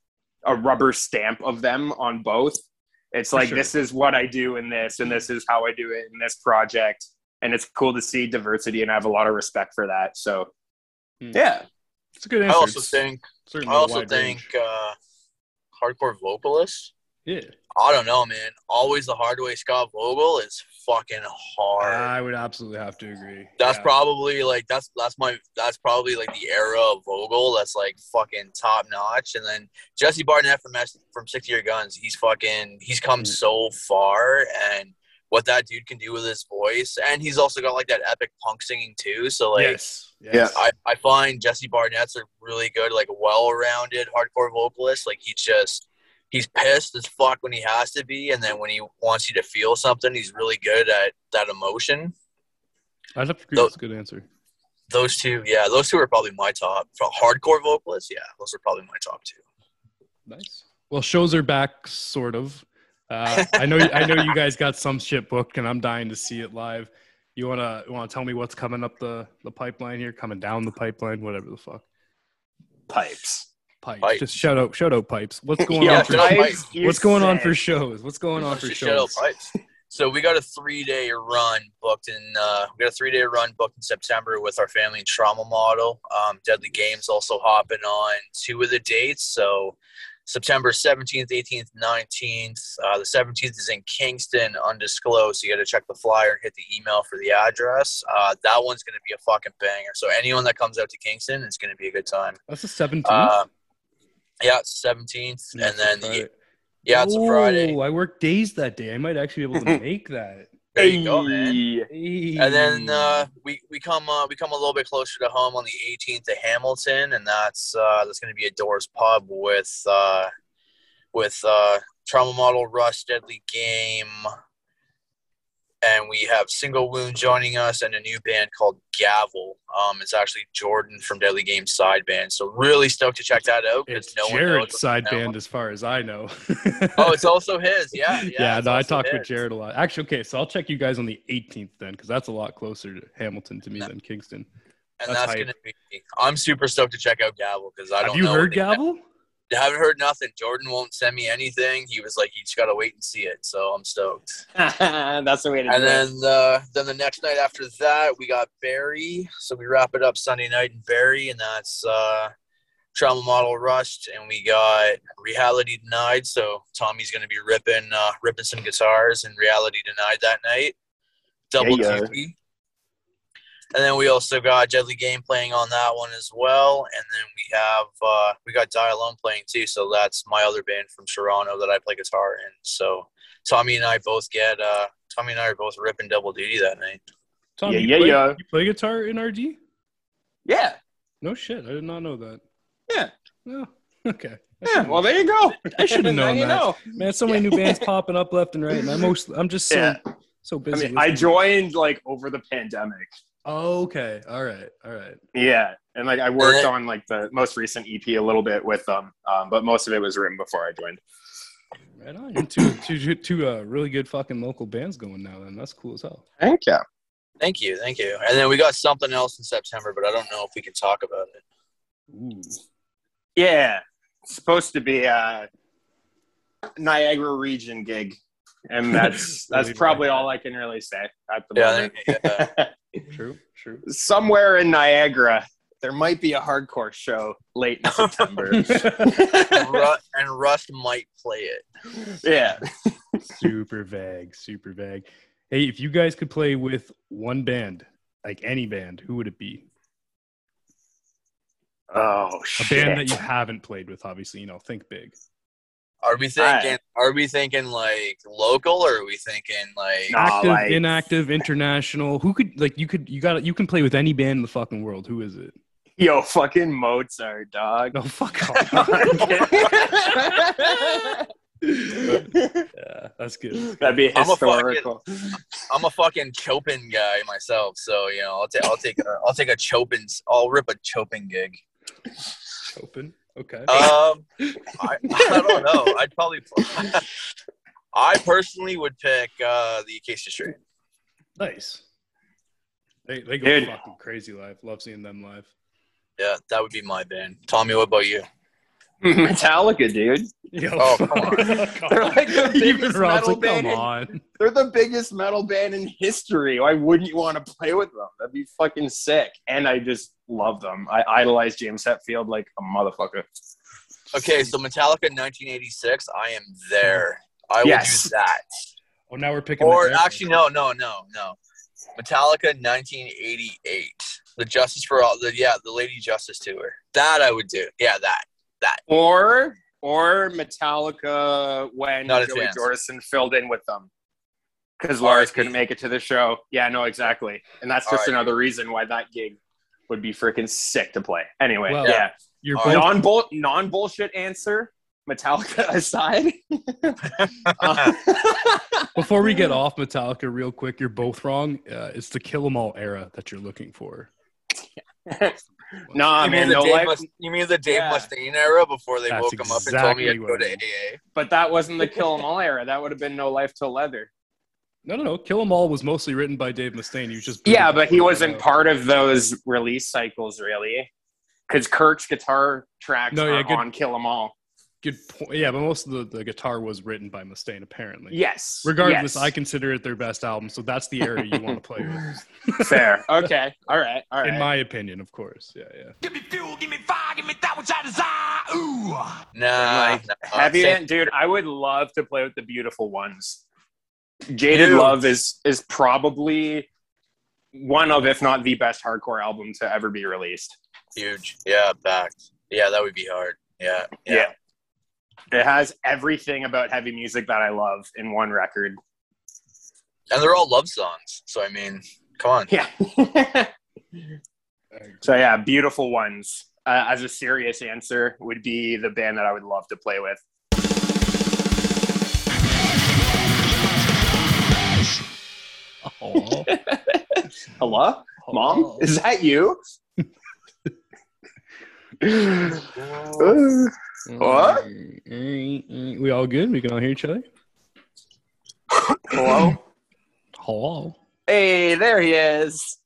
Speaker 3: a rubber stamp of them on both. It's like
Speaker 1: sure.
Speaker 3: this is what I do in this, and this is how I do it in this project, and it's cool to see diversity, and I have a lot of respect for that. So,
Speaker 1: Hmm.
Speaker 3: yeah,
Speaker 1: It's a good answer.
Speaker 2: I also
Speaker 1: It's
Speaker 2: think I also think uh, hardcore vocalists.
Speaker 1: yeah.
Speaker 2: I don't know, man. Always the hard way Scott Vogel is fucking hard.
Speaker 1: I would absolutely have to agree.
Speaker 2: That's
Speaker 1: Yeah.
Speaker 2: probably like that's that's my that's probably like the era of Vogel that's like fucking top notch. And then Jesse Barnett from S- from Stick to Your Guns, he's fucking he's come
Speaker 1: Mm.
Speaker 2: so far and what that dude can do with his voice, and he's also got like that epic punk singing too. So like
Speaker 1: yes. yes.
Speaker 2: I, I find Jesse Barnett's a really good, like well-rounded hardcore vocalist. Like he's just he's pissed as fuck when he has to be, and then when he wants you to feel something, he's really good at that emotion.
Speaker 1: I'd have to agree.
Speaker 2: Tho-
Speaker 1: That's a good answer.
Speaker 2: Those two, yeah, those two are probably my top for hardcore vocalists. Yeah, those are probably my top two.
Speaker 1: Nice. Well, shows are back, sort of. Uh, I know. I know you guys got some shit booked, and I'm dying to see it live. You wanna you wanna tell me what's coming up the the pipeline here, coming down the pipeline, whatever the fuck.
Speaker 3: pipes.
Speaker 1: Pipes.
Speaker 2: Pipes.
Speaker 1: Just shout out, shout out pipes. What's going
Speaker 3: Yeah,
Speaker 1: on for
Speaker 2: shout
Speaker 3: pipes,
Speaker 2: Pipes.
Speaker 1: What's going on for shows? What's going on for
Speaker 2: Let's just
Speaker 1: shows?
Speaker 2: pipes. So we got a three day run booked in. Uh, we got a three day run booked in September with our family and trauma model. Um, Deadly Games also hopping on two of the dates. So September seventeenth, eighteenth, nineteenth. Uh, the seventeenth is in Kingston, undisclosed. So you got to check the flyer and hit the email for the address. Uh, that one's going to be a fucking banger. So anyone that comes out to Kingston, it's going to be a good time.
Speaker 1: That's the 17th.
Speaker 2: Uh, yeah, it's seventeenth, and then the, yeah, it's a Friday.
Speaker 1: Oh, I work days that day. I might actually be able to make that.
Speaker 2: There you go, man.
Speaker 1: Hey.
Speaker 2: And then uh, we we come uh, we come a little bit closer to home on the 18th to Hamilton, and that's uh, that's going to be a Doors Pub with uh, with uh, Trauma Model, Rust, Deadly Game, and we have Single Wound joining us, and a new band called Gavel. Um, it's actually Jordan from Deadly Game's side band, so really stoked to check that out
Speaker 1: it's
Speaker 2: no one knows.
Speaker 1: Jared's side band, as far as I know.
Speaker 2: Oh, it's also his. Yeah, yeah.
Speaker 1: yeah, no, I talk with. Jared a lot. Actually, okay, so I'll check you guys on the 18th then, because that's a lot closer to Hamilton to me
Speaker 2: No.
Speaker 1: than Kingston.
Speaker 2: and
Speaker 1: That's
Speaker 2: that's, gonna be. I'm super stoked to check out Gavel because I
Speaker 1: Have
Speaker 2: don't.
Speaker 1: Have
Speaker 2: you
Speaker 1: heard. Gavel?
Speaker 2: I haven't heard nothing. Jordan won't send me anything. He was like, "You just gotta wait and see it." So I'm stoked.
Speaker 3: That's the way to
Speaker 2: And
Speaker 3: do it.
Speaker 2: then, uh, then the next night after that, we got Barrie. So we wrap it up Sunday night in Barrie, and that's uh, Trauma Model Rust, and we got Reality Denied. So Tommy's gonna be ripping, uh, ripping some guitars, and Reality Denied that night. Double
Speaker 3: Yeah, yeah.
Speaker 2: duty. And then we also got Deadly Game playing on that one as well. And then we have uh, we got Die Alone playing too. So that's my other band from Toronto that I play guitar in. So Tommy and I both get uh, Tommy and I are both ripping double duty that night.
Speaker 1: Tom,
Speaker 3: Yeah,
Speaker 1: you
Speaker 3: yeah,
Speaker 1: play,
Speaker 3: yeah.
Speaker 1: You play guitar in RD?
Speaker 3: yeah,
Speaker 1: No shit, I did not know that.
Speaker 3: Yeah.
Speaker 1: No. Okay.
Speaker 3: yeah. Well, there you go.
Speaker 1: I should have
Speaker 3: Now
Speaker 1: known
Speaker 3: you
Speaker 1: that.
Speaker 3: know.
Speaker 1: Man, so many new bands popping up left and right, and I'm most I'm just so
Speaker 3: Yeah.
Speaker 1: so
Speaker 3: I
Speaker 1: busy.
Speaker 3: mean, I joined like over the pandemic.
Speaker 1: Oh, okay. All right. All right.
Speaker 3: Yeah, and like I worked
Speaker 2: Uh,
Speaker 3: on like the most recent EP a little bit with them, um, but most of it was written before I joined.
Speaker 1: Right on. And two two two uh, really good fucking local bands going now. Then that's cool as hell.
Speaker 3: Thank you.
Speaker 2: Thank you, thank you. And then we got something else in September, but I don't know if we can talk about it.
Speaker 1: Ooh.
Speaker 3: Yeah, it's supposed to be a Niagara region gig, and that's that's probably all I can really say at the
Speaker 2: Yeah,
Speaker 3: moment.
Speaker 2: yeah.
Speaker 1: True. true.
Speaker 3: somewhere in Niagara, there might be a hardcore show late in September.
Speaker 2: And, and Rust might play it.
Speaker 3: yeah.
Speaker 1: super vague, super vague. Hey, if you guys could play with one band, like any band, who would it be?
Speaker 3: Oh
Speaker 1: A
Speaker 3: shit.
Speaker 1: band that you haven't played with, obviously. You know, think big.
Speaker 2: Are we thinking? Are we thinking like local, or are we thinking like?
Speaker 1: Active,
Speaker 3: like-
Speaker 1: inactive, international. Who could like you could you got you can play with any band in the fucking world. Who is it?
Speaker 3: Yo, fucking Mozart, dog.
Speaker 1: No, fuck off. yeah, that's good.
Speaker 3: That'd be
Speaker 2: I'm a fucking-
Speaker 3: historical.
Speaker 2: I'm a fucking Chopin guy myself, so you know, I'll take, I'll take, a, I'll take a Chopin. I'll rip a Chopin gig.
Speaker 1: Open. Okay.
Speaker 2: Um, I, I don't know. I'd probably. I personally would pick uh, the Acacia Strain.
Speaker 1: nice. They they go
Speaker 3: Dude.
Speaker 1: fucking crazy live. Love seeing them live.
Speaker 2: Yeah, that would be my band. Tommy, what about you?
Speaker 3: Metallica, dude.
Speaker 1: Yo,
Speaker 2: Oh, come on.
Speaker 3: They're like the biggest
Speaker 1: Rob's
Speaker 3: metal
Speaker 1: like,
Speaker 3: band.
Speaker 1: come
Speaker 3: in-
Speaker 1: on.
Speaker 3: They're the biggest metal band in history. Why wouldn't you want to play with them? That'd be fucking sick. And I just love them. I idolize James Hetfield like a motherfucker.
Speaker 2: Okay, so Metallica 1986. I am there. I will
Speaker 3: Yes.
Speaker 2: do that.
Speaker 1: Oh, now we're picking.
Speaker 2: Or actually, no, no, no, no. Metallica 1988. The Justice for All. The yeah, the Lady Justice tour. That I would do. Yeah, that that.
Speaker 3: Or or Metallica when
Speaker 2: Not
Speaker 3: Joey
Speaker 2: chance.
Speaker 3: Jordison filled in with them. Because Lars couldn't make it to the show. Yeah, no, exactly. And that's just
Speaker 2: R.I.P.
Speaker 3: another reason why that gig would be freaking sick to play. Anyway,
Speaker 1: Well,
Speaker 3: yeah.
Speaker 1: You're both
Speaker 3: non bull non bullshit answer. Metallica aside. Uh,
Speaker 1: Before we get off Metallica, real quick, you're both wrong. Uh, it's the Kill 'Em All era that you're looking for.
Speaker 3: nah,
Speaker 2: you,
Speaker 3: man,
Speaker 2: mean the
Speaker 3: no
Speaker 2: Dave
Speaker 3: life.
Speaker 2: Mus- you mean the Dave
Speaker 3: Yeah.
Speaker 2: Mustaine era before they
Speaker 1: That's
Speaker 2: woke him up and told me
Speaker 1: exactly
Speaker 2: I'd go to
Speaker 1: I.
Speaker 2: AA?
Speaker 3: But that wasn't the Kill 'Em All era. That would have been No Life Till Leather.
Speaker 1: No, no, no. Kill 'Em All was mostly written by Dave Mustaine. You just
Speaker 3: Yeah, but he wasn't
Speaker 1: Uh,
Speaker 3: part of those release cycles, really. Because Kirk's guitar tracks
Speaker 1: No, yeah,
Speaker 3: are
Speaker 1: good-
Speaker 3: on Kill 'Em All.
Speaker 1: Good point. Yeah, but most of the, the guitar was written by Mustaine, apparently.
Speaker 3: Yes.
Speaker 1: Regardless,
Speaker 3: yes.
Speaker 1: I consider it their best album, so that's the era you want to play with,
Speaker 3: Fair. Okay. All right. All right.
Speaker 1: in my opinion, of course. Yeah, yeah.
Speaker 4: Give me fuel, give me fire, give me that which I desire. Ooh.
Speaker 2: Nah,
Speaker 3: like,
Speaker 2: nah,
Speaker 3: Heavy
Speaker 2: same-
Speaker 3: Hand, dude. I would love to play with the beautiful ones. Jaded
Speaker 2: Dude.
Speaker 3: Love is is probably one of, if not the best hardcore album to ever be released.
Speaker 2: huge. Yeah, back. Yeah, that would be hard. Yeah, yeah.
Speaker 3: Yeah. It has everything about heavy music that I love in one record.
Speaker 2: And they're all love songs. So I mean, come on.
Speaker 3: Yeah. so yeah, beautiful ones. Uh, as a serious answer, would be the band that I would love to play with.
Speaker 1: Aw.
Speaker 3: Hello, mom? Is that you? What?
Speaker 1: We all good? We can all hear each other?
Speaker 3: Hello.
Speaker 1: Hello.
Speaker 3: Hey, there he is.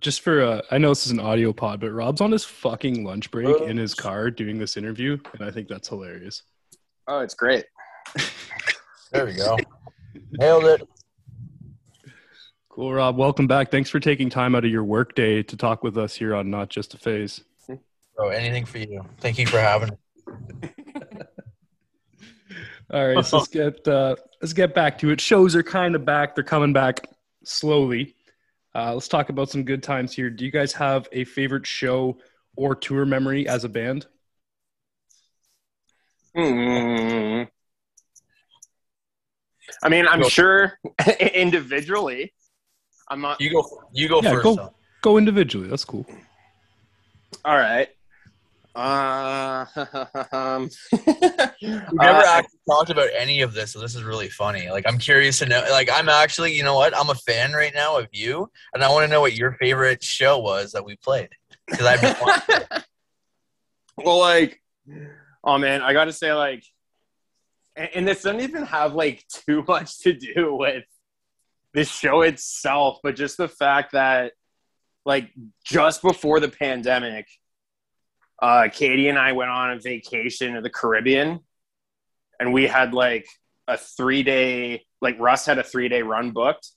Speaker 1: Just for, uh, I know this is an audio pod, but Rob's on his fucking lunch break in his car doing this interview, and I think that's hilarious.
Speaker 3: Oh, it's great.
Speaker 2: There we go. Nailed it.
Speaker 1: Cool, Rob. Welcome back. Thanks for taking time out of your workday to talk with us here on Not Just a Phase.
Speaker 2: Bro, anything for you. Thank you for having me.
Speaker 1: All right, so let's get uh, let's get back to it. Shows are kind of back; they're coming back slowly. Uh, let's talk about some good times here. Do you guys have a favorite show or tour memory as a band?
Speaker 3: Hmm. I mean, I'm
Speaker 2: Go.
Speaker 3: sure individually, I'm not.
Speaker 2: You go you go
Speaker 1: Yeah,
Speaker 2: first.
Speaker 1: go.
Speaker 2: though.
Speaker 1: Go individually. That's cool.
Speaker 3: All right. Uh, um,
Speaker 2: We've never
Speaker 3: uh,
Speaker 2: actually talked about any of this, so this is really funny. Like, I'm curious to know. Like, I'm actually, you know what? I'm a fan right now of you, and I want to know what your favorite show was that we played. Because I've been wanting-
Speaker 3: well, like, oh man, I gotta say, like, and, and this doesn't even have like too much to do with the show itself, but just the fact that, like, just before the pandemic, uh, Katie and I went on a vacation to the Caribbean, and we had like a three day, like Rust had a three day run booked,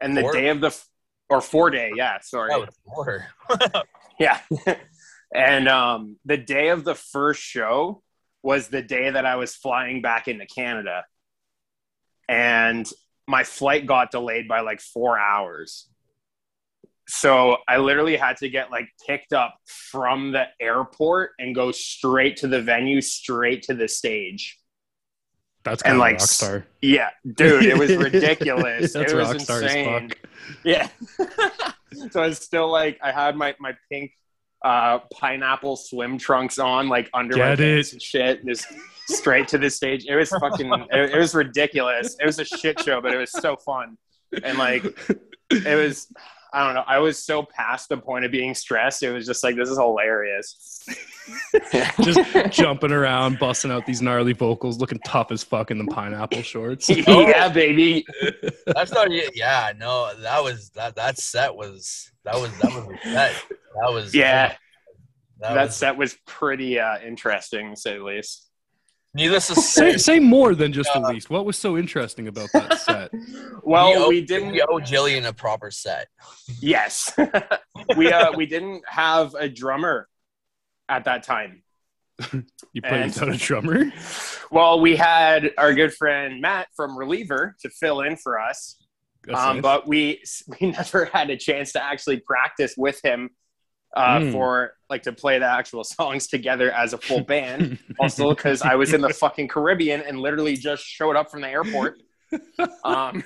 Speaker 3: and the
Speaker 2: Four?
Speaker 3: day of the, or four day. Yeah, sorry.
Speaker 2: Was more.
Speaker 3: Yeah. and um, the day of the first show was the day that I was flying back into Canada. And my flight got delayed by like four hours. So I literally had to get like picked up from the airport and go straight to the venue, straight to the stage.
Speaker 1: That's
Speaker 3: And,
Speaker 1: kind of
Speaker 3: like,
Speaker 1: rock star.
Speaker 3: Yeah, dude, it was ridiculous.
Speaker 1: That's
Speaker 3: it was
Speaker 1: rock star
Speaker 3: insane. Yeah. so I was still like, I had my my pink uh, pineapple swim trunks on, like under my
Speaker 1: Get
Speaker 3: pants
Speaker 1: it.
Speaker 3: and shit, just straight to the stage. It was fucking, it, it was ridiculous. It was a shit show, but it was so fun. And like, it was, I don't know, I was so past the point of being stressed. It was just like, this is hilarious.
Speaker 1: Just jumping around, busting out these gnarly vocals, looking tough as fuck in the pineapple shorts.
Speaker 3: yeah, baby.
Speaker 2: That's not it. Yeah, no, that was that that set was that was that was a set. That was
Speaker 3: Yeah,
Speaker 2: That,
Speaker 3: that
Speaker 2: was,
Speaker 3: set was pretty uh, interesting, to say the least.
Speaker 2: Needless to
Speaker 1: say,
Speaker 2: say,
Speaker 1: say more than just the
Speaker 2: Uh,
Speaker 1: least. What was so interesting about that set?
Speaker 3: Well,
Speaker 2: we, owe,
Speaker 3: we didn't.
Speaker 2: we owe Jillian a proper set.
Speaker 3: Yes, we uh, we didn't have a drummer at that time.
Speaker 1: You played
Speaker 3: And-
Speaker 1: without a drummer?
Speaker 3: Well, we had our good friend Matt from Reliever to fill in for us, um,
Speaker 1: nice.
Speaker 3: but we we never had a chance to actually practice with him uh,
Speaker 1: Mm.
Speaker 3: for like to play the actual songs together as a full band. also, because I was in the fucking Caribbean and literally just showed up from the airport. Um,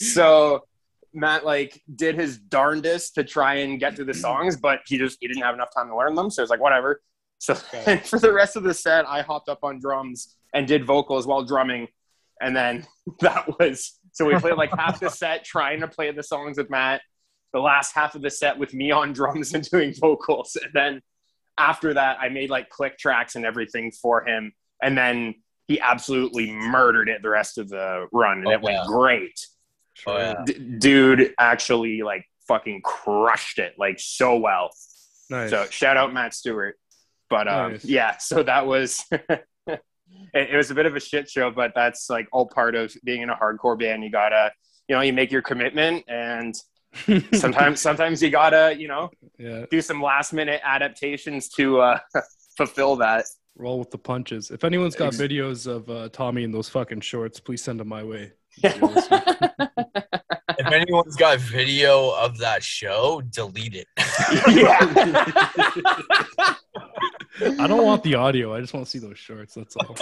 Speaker 3: so Matt like did his darndest to try and get through the songs, but he just he didn't have enough time to learn them. So it's like whatever. So
Speaker 1: Okay.
Speaker 3: for the rest of the set, I hopped up on drums and did vocals while drumming, and then that was so we played like half the set trying to play the songs with Matt, the last half of the set with me on drums and doing vocals, and then after that, I made like click tracks and everything for him, and then he absolutely murdered it the rest of the run, and
Speaker 2: Oh,
Speaker 3: it went
Speaker 2: yeah.
Speaker 3: great.
Speaker 2: Oh, yeah.
Speaker 3: D- dude actually like fucking crushed it like so well.
Speaker 1: Nice.
Speaker 3: So shout out Matt Stewart. But um,
Speaker 1: Nice.
Speaker 3: yeah, so that was it, it was a bit of a shit show, but that's like all part of being in a hardcore band. You gotta, you know, you make your commitment, and sometimes sometimes you gotta, you know,
Speaker 1: yeah,
Speaker 3: do some last minute adaptations to uh, fulfill that.
Speaker 1: roll with the punches. If anyone's got
Speaker 3: Ex-
Speaker 1: videos of uh, Tommy in those fucking shorts, please send them my way.
Speaker 2: If anyone's got video of that show, delete it.
Speaker 3: yeah.
Speaker 1: I don't want the audio. I just want to see those shorts. That's all.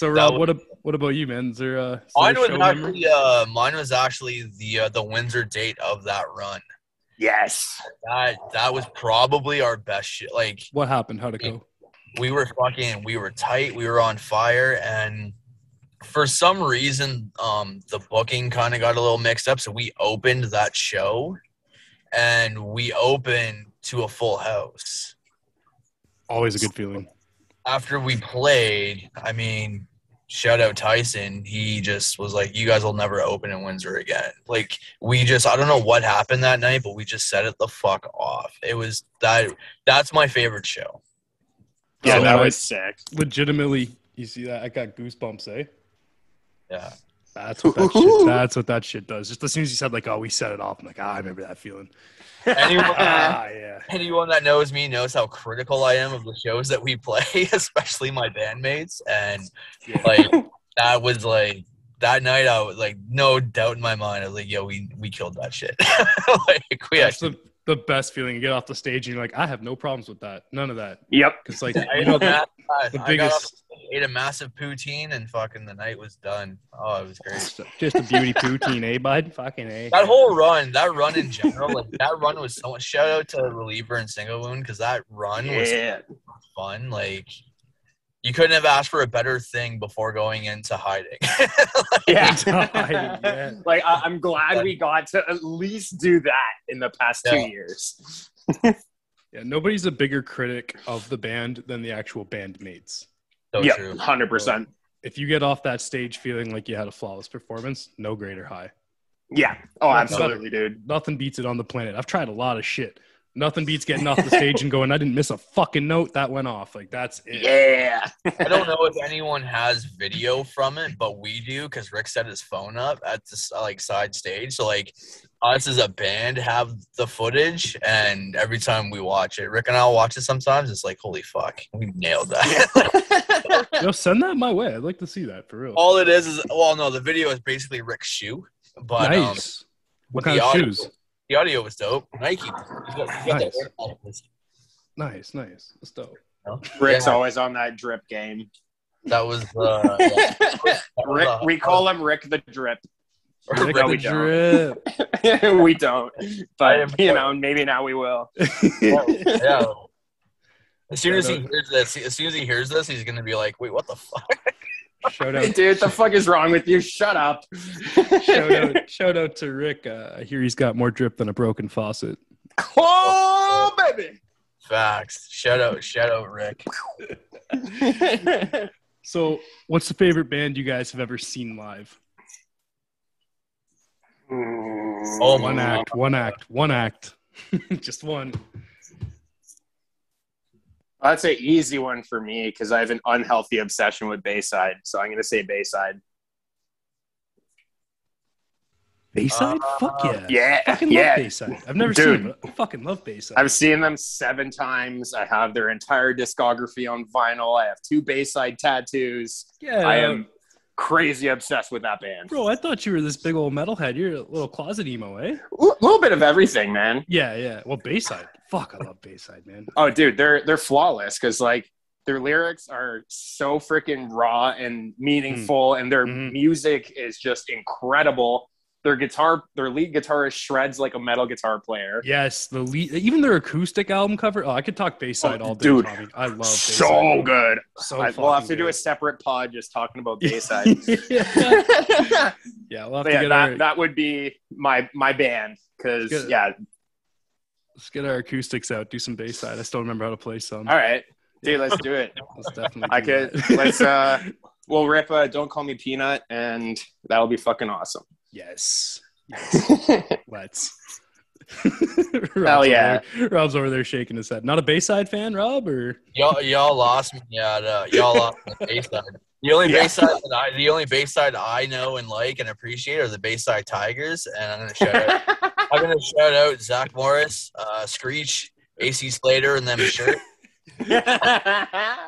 Speaker 1: So Rob,
Speaker 2: was-
Speaker 1: what ab- what about you, man? Is there, uh, is there
Speaker 2: Mine
Speaker 1: a
Speaker 2: was actually uh, mine was actually the uh, the Windsor date of that run.
Speaker 3: Yes.
Speaker 2: That that was probably our best shit. Like
Speaker 1: What happened? How'd it go?
Speaker 2: we were fucking we were tight we were on fire and for some reason um the booking kind of got a little mixed up so we opened that show and we opened to a full house
Speaker 1: Always a good feeling.
Speaker 2: after we played i mean shout out tyson he just was like you guys will never open in windsor again like we just i don't know what happened that night but we just set it the fuck off it was that that's my favorite show
Speaker 3: Yeah,
Speaker 1: So
Speaker 3: that
Speaker 1: nice.
Speaker 3: was sick.
Speaker 1: Legitimately, you see that? I got goosebumps, eh?
Speaker 2: yeah
Speaker 1: That's what that shit. That's what that shit does. Just as soon as you said like, "Oh, we set it off," I'm like, "Ah, I remember that feeling."
Speaker 2: Anyone
Speaker 1: Ah, yeah.
Speaker 2: anyone that knows me knows how critical I am of the shows that we play, especially my bandmates. And like that was like that night, I was like no doubt in my mind. I was like, yo, we we killed that shit. like we
Speaker 1: That's
Speaker 2: actually.
Speaker 1: the the best feeling. You get off the stage and you're like, "I have no problems with that. None of that."
Speaker 3: Yep.
Speaker 1: Because like, you know, the, the
Speaker 2: I got up,
Speaker 1: biggest,
Speaker 2: ate a massive poutine, and fucking the night was done. Oh, it was great.
Speaker 1: just a beauty poutine, eh, bud? Fucking a.
Speaker 2: That whole run, that run in general, like that run was so much. Shout out to reliever and single wound because that run was fun. Like you couldn't have asked for a better thing before going into hiding.
Speaker 3: Yeah.
Speaker 1: Yeah.
Speaker 3: like I, I'm glad we got to at least do that in the past
Speaker 2: Yeah.
Speaker 3: two years.
Speaker 1: Yeah, nobody's a bigger critic of the band than the actual bandmates.
Speaker 2: So
Speaker 3: yeah, hundred percent.
Speaker 1: If you get off that stage feeling like you had a flawless performance, no greater high.
Speaker 3: Yeah. Oh,
Speaker 1: That's
Speaker 3: absolutely, dude.
Speaker 1: Nothing beats it on the planet. I've tried a lot of shit. Nothing beats getting off the stage and going, I didn't miss a fucking note that went off. Like that's it.
Speaker 3: Yeah.
Speaker 2: I don't know if anyone has video from it, but we do because Rick set his phone up at this like side stage. So like us as a band have the footage, and every time we watch it, Rick and I'll watch it sometimes. It's like holy fuck, we nailed that.
Speaker 1: Yo, send that my way. I'd like to see that for real.
Speaker 2: All it is is well, no, the video is basically Rick's shoe, but um,
Speaker 1: nice. what
Speaker 2: the
Speaker 1: kind of
Speaker 2: audio-
Speaker 1: shoes?
Speaker 2: the audio was dope. Nike, He's got- he's got the-
Speaker 1: Nice, nice. That's dope.
Speaker 3: Rick's
Speaker 2: Yeah.
Speaker 3: always on that drip game.
Speaker 2: that was uh, yeah,
Speaker 3: Rick,
Speaker 2: uh,
Speaker 3: we call him Rick the Drip.
Speaker 1: Rick
Speaker 3: No,
Speaker 1: the
Speaker 3: we
Speaker 1: drip.
Speaker 3: we don't, but you know, maybe now we will.
Speaker 2: yeah. As soon as he hears this, as soon as he hears this, he's gonna be like, "Wait, what the fuck?"
Speaker 1: Shout out,
Speaker 3: dude, the fuck is wrong with you? Shut up.
Speaker 1: shout out, shout out to Rick. Uh, I hear he's got more drip than a broken faucet.
Speaker 3: oh, baby.
Speaker 2: Facts. Shout out, shout out, Rick.
Speaker 1: So, what's the favorite band you guys have ever seen live?
Speaker 2: Oh
Speaker 1: One act, one act, one act. Just one.
Speaker 3: That's an easy one for me because I have an unhealthy obsession with Bayside. So I'm going to say Bayside.
Speaker 1: Bayside?
Speaker 2: Uh,
Speaker 1: Fuck yeah.
Speaker 3: Yeah.
Speaker 1: Fucking
Speaker 3: yeah.
Speaker 1: love Bayside. I've never
Speaker 3: Dude.
Speaker 1: seen it, but I fucking love Bayside.
Speaker 3: I've seen them seven times. I have their entire discography on vinyl. I have two Bayside tattoos.
Speaker 1: yeah,
Speaker 3: I am crazy obsessed with that band.
Speaker 1: Bro, I thought you were this big old metalhead. You're a little closet emo, eh?
Speaker 3: A little bit of everything, man.
Speaker 1: Yeah, yeah. Well, Bayside. Fuck, I love Bayside, man.
Speaker 3: Oh, dude, they're they're flawless because like their lyrics are so freaking raw and meaningful, and their
Speaker 1: Mhm.
Speaker 3: music is just incredible. Their guitar, their lead guitarist shreds like a metal guitar player.
Speaker 1: Yes, the lead, even their acoustic album cover. Oh, I could talk Bayside
Speaker 3: Oh,
Speaker 1: all day,
Speaker 3: dude.
Speaker 1: Tommy. I love Bayside.
Speaker 3: So good.
Speaker 1: So
Speaker 3: I, we'll have to do a separate pod just talking about Bayside.
Speaker 1: yeah.
Speaker 3: yeah,
Speaker 1: yeah, we'll have to
Speaker 3: that,
Speaker 1: get our
Speaker 3: that would be my my band because yeah.
Speaker 1: let's get our acoustics out. Do some Bayside. I still remember how to play some.
Speaker 3: All right, dude, let's do it.
Speaker 1: Let's definitely.
Speaker 3: I could
Speaker 1: that.
Speaker 3: let's uh we'll rip uh, "Don't Call Me Peanut" and that'll be fucking awesome.
Speaker 1: Yes. Let's.
Speaker 3: Hell
Speaker 1: Rob's
Speaker 3: yeah.
Speaker 1: Over there, Rob's over there shaking his head. Not a Bayside fan, Rob, or
Speaker 2: Y'all, y'all lost me at uh, y'all lost me at Bayside. The only
Speaker 3: Yeah.
Speaker 2: Bayside that I, the only Bayside I know and like and appreciate are the Bayside Tigers, and I'm gonna shout out. I'm gonna shout out Zach Morris, uh, Screech, AC Slater, and them shirt.
Speaker 1: yeah,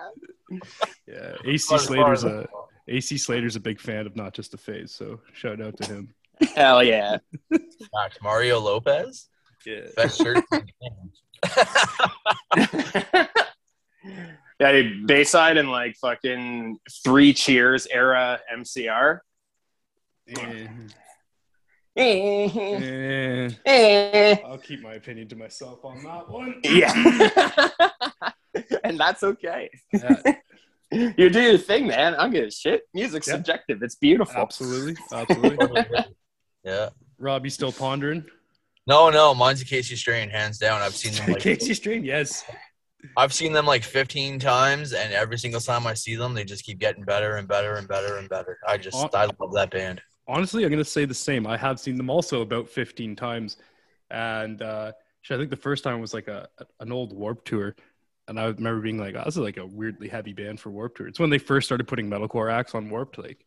Speaker 1: AC Slater's a AC Slater's a big fan of not just a phase. So shout out to him.
Speaker 3: Hell yeah.
Speaker 2: Fact, Mario Lopez,
Speaker 1: Yeah.
Speaker 2: best shirt. in the game.
Speaker 3: yeah, dude, Bayside and like fucking three cheers era MCR.
Speaker 1: Eh,
Speaker 3: yeah.
Speaker 1: eh. I'll keep my opinion to myself on that one. Yeah.
Speaker 3: and that's okay.
Speaker 1: Yeah,
Speaker 3: You do your thing, man. I don't give a shit. Music's
Speaker 1: Yeah.
Speaker 3: subjective. It's beautiful.
Speaker 1: absolutely. Absolutely.
Speaker 2: yeah.
Speaker 1: Rob, you still pondering?
Speaker 2: No, no, mine's Acacia Strain, hands down. I've seen them like
Speaker 1: Casey Strain, yes.
Speaker 2: I've seen them like 15 times, and every single time I see them, they just keep getting better and better and better and better. I just
Speaker 1: Aw-
Speaker 2: I love that band.
Speaker 1: Honestly, I'm going to say the same. I have seen them also about 15 times. And uh, I think the first time was like a an old Warped Tour. And I remember being like, oh, this is like a weirdly heavy band for Warped Tour. It's when they first started putting metalcore acts on Warped. Like,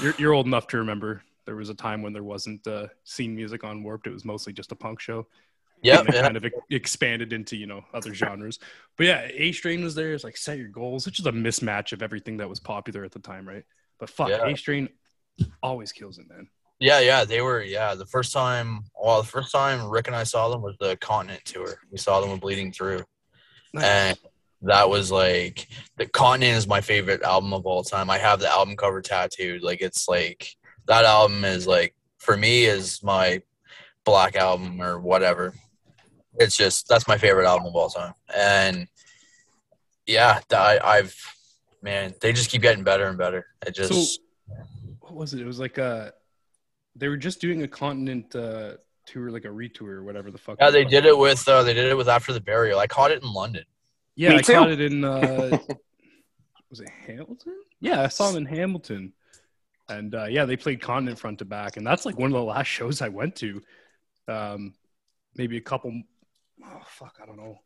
Speaker 1: you're, you're old enough to remember there was a time when there wasn't uh, scene music on Warped. It was mostly just a punk show.
Speaker 2: Yep,
Speaker 1: it
Speaker 2: yeah.
Speaker 1: kind of ex- expanded into you know other genres. But yeah, A Strain was there. It's like set your goals, which is a mismatch of everything that was popular at the time, right? But fuck,
Speaker 2: Yeah.
Speaker 1: A Strain always kills it, man.
Speaker 2: Yeah, yeah, they were. Yeah, the first time, well, the first time Rick and I saw them was the Continent tour. We saw them with Bleeding Through, and that was like the Continent is my favorite album of all time. I have the album cover tattooed. Like it's like that album is like for me is my black album or whatever. It's just that's my favorite album of all time, and yeah, I, I've man, they just keep getting better and better. It just
Speaker 1: So what was it? It was like uh they were just doing a continent uh tour, like a retour or whatever the fuck.
Speaker 2: yeah, they did it with uh, they did it with After the Burial. I caught it in London.
Speaker 1: Yeah,
Speaker 3: Me
Speaker 1: I
Speaker 3: too.
Speaker 1: caught it in uh was it Hamilton? Yeah, I saw them in Hamilton. And uh yeah, they played Continent front to back, and that's like one of the last shows I went to. Um maybe a couple oh fuck, I don't know.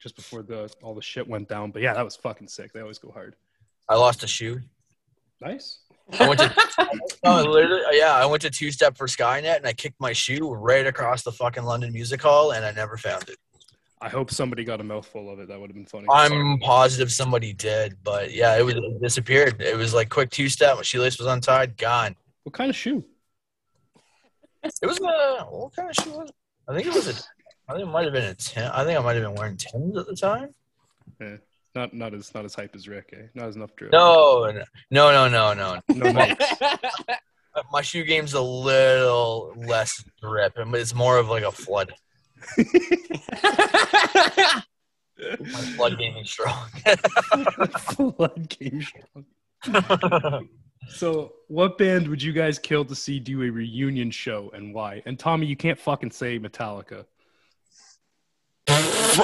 Speaker 1: Just before the all the shit went down. But yeah, that was fucking sick. They always go hard.
Speaker 2: I lost a shoe.
Speaker 1: Nice.
Speaker 2: I went to no, literally, yeah, I went to two step for Skynet and I kicked my shoe right across the fucking London Music Hall and I never found it.
Speaker 1: I hope somebody got a mouthful of it. That would have been funny.
Speaker 2: I'm positive somebody did, but yeah, it was it disappeared. It was like quick two step. My shoelace was untied, gone.
Speaker 1: what kind of shoe?
Speaker 2: It was a what kind of shoe was it? I think it was a. I think it might have been a ten. I think I might have been wearing tens at the time.
Speaker 1: Not not as not as hype as Rick, eh? Not as enough drill.
Speaker 2: No, no, no, no, no, no.
Speaker 1: no, no.
Speaker 2: My shoe game's a little less drip, and it's more of like a flood. My flood game is strong.
Speaker 1: Flood game strong. So, what band would you guys kill to see do a reunion show and why? And Tommy, you can't fucking say Metallica.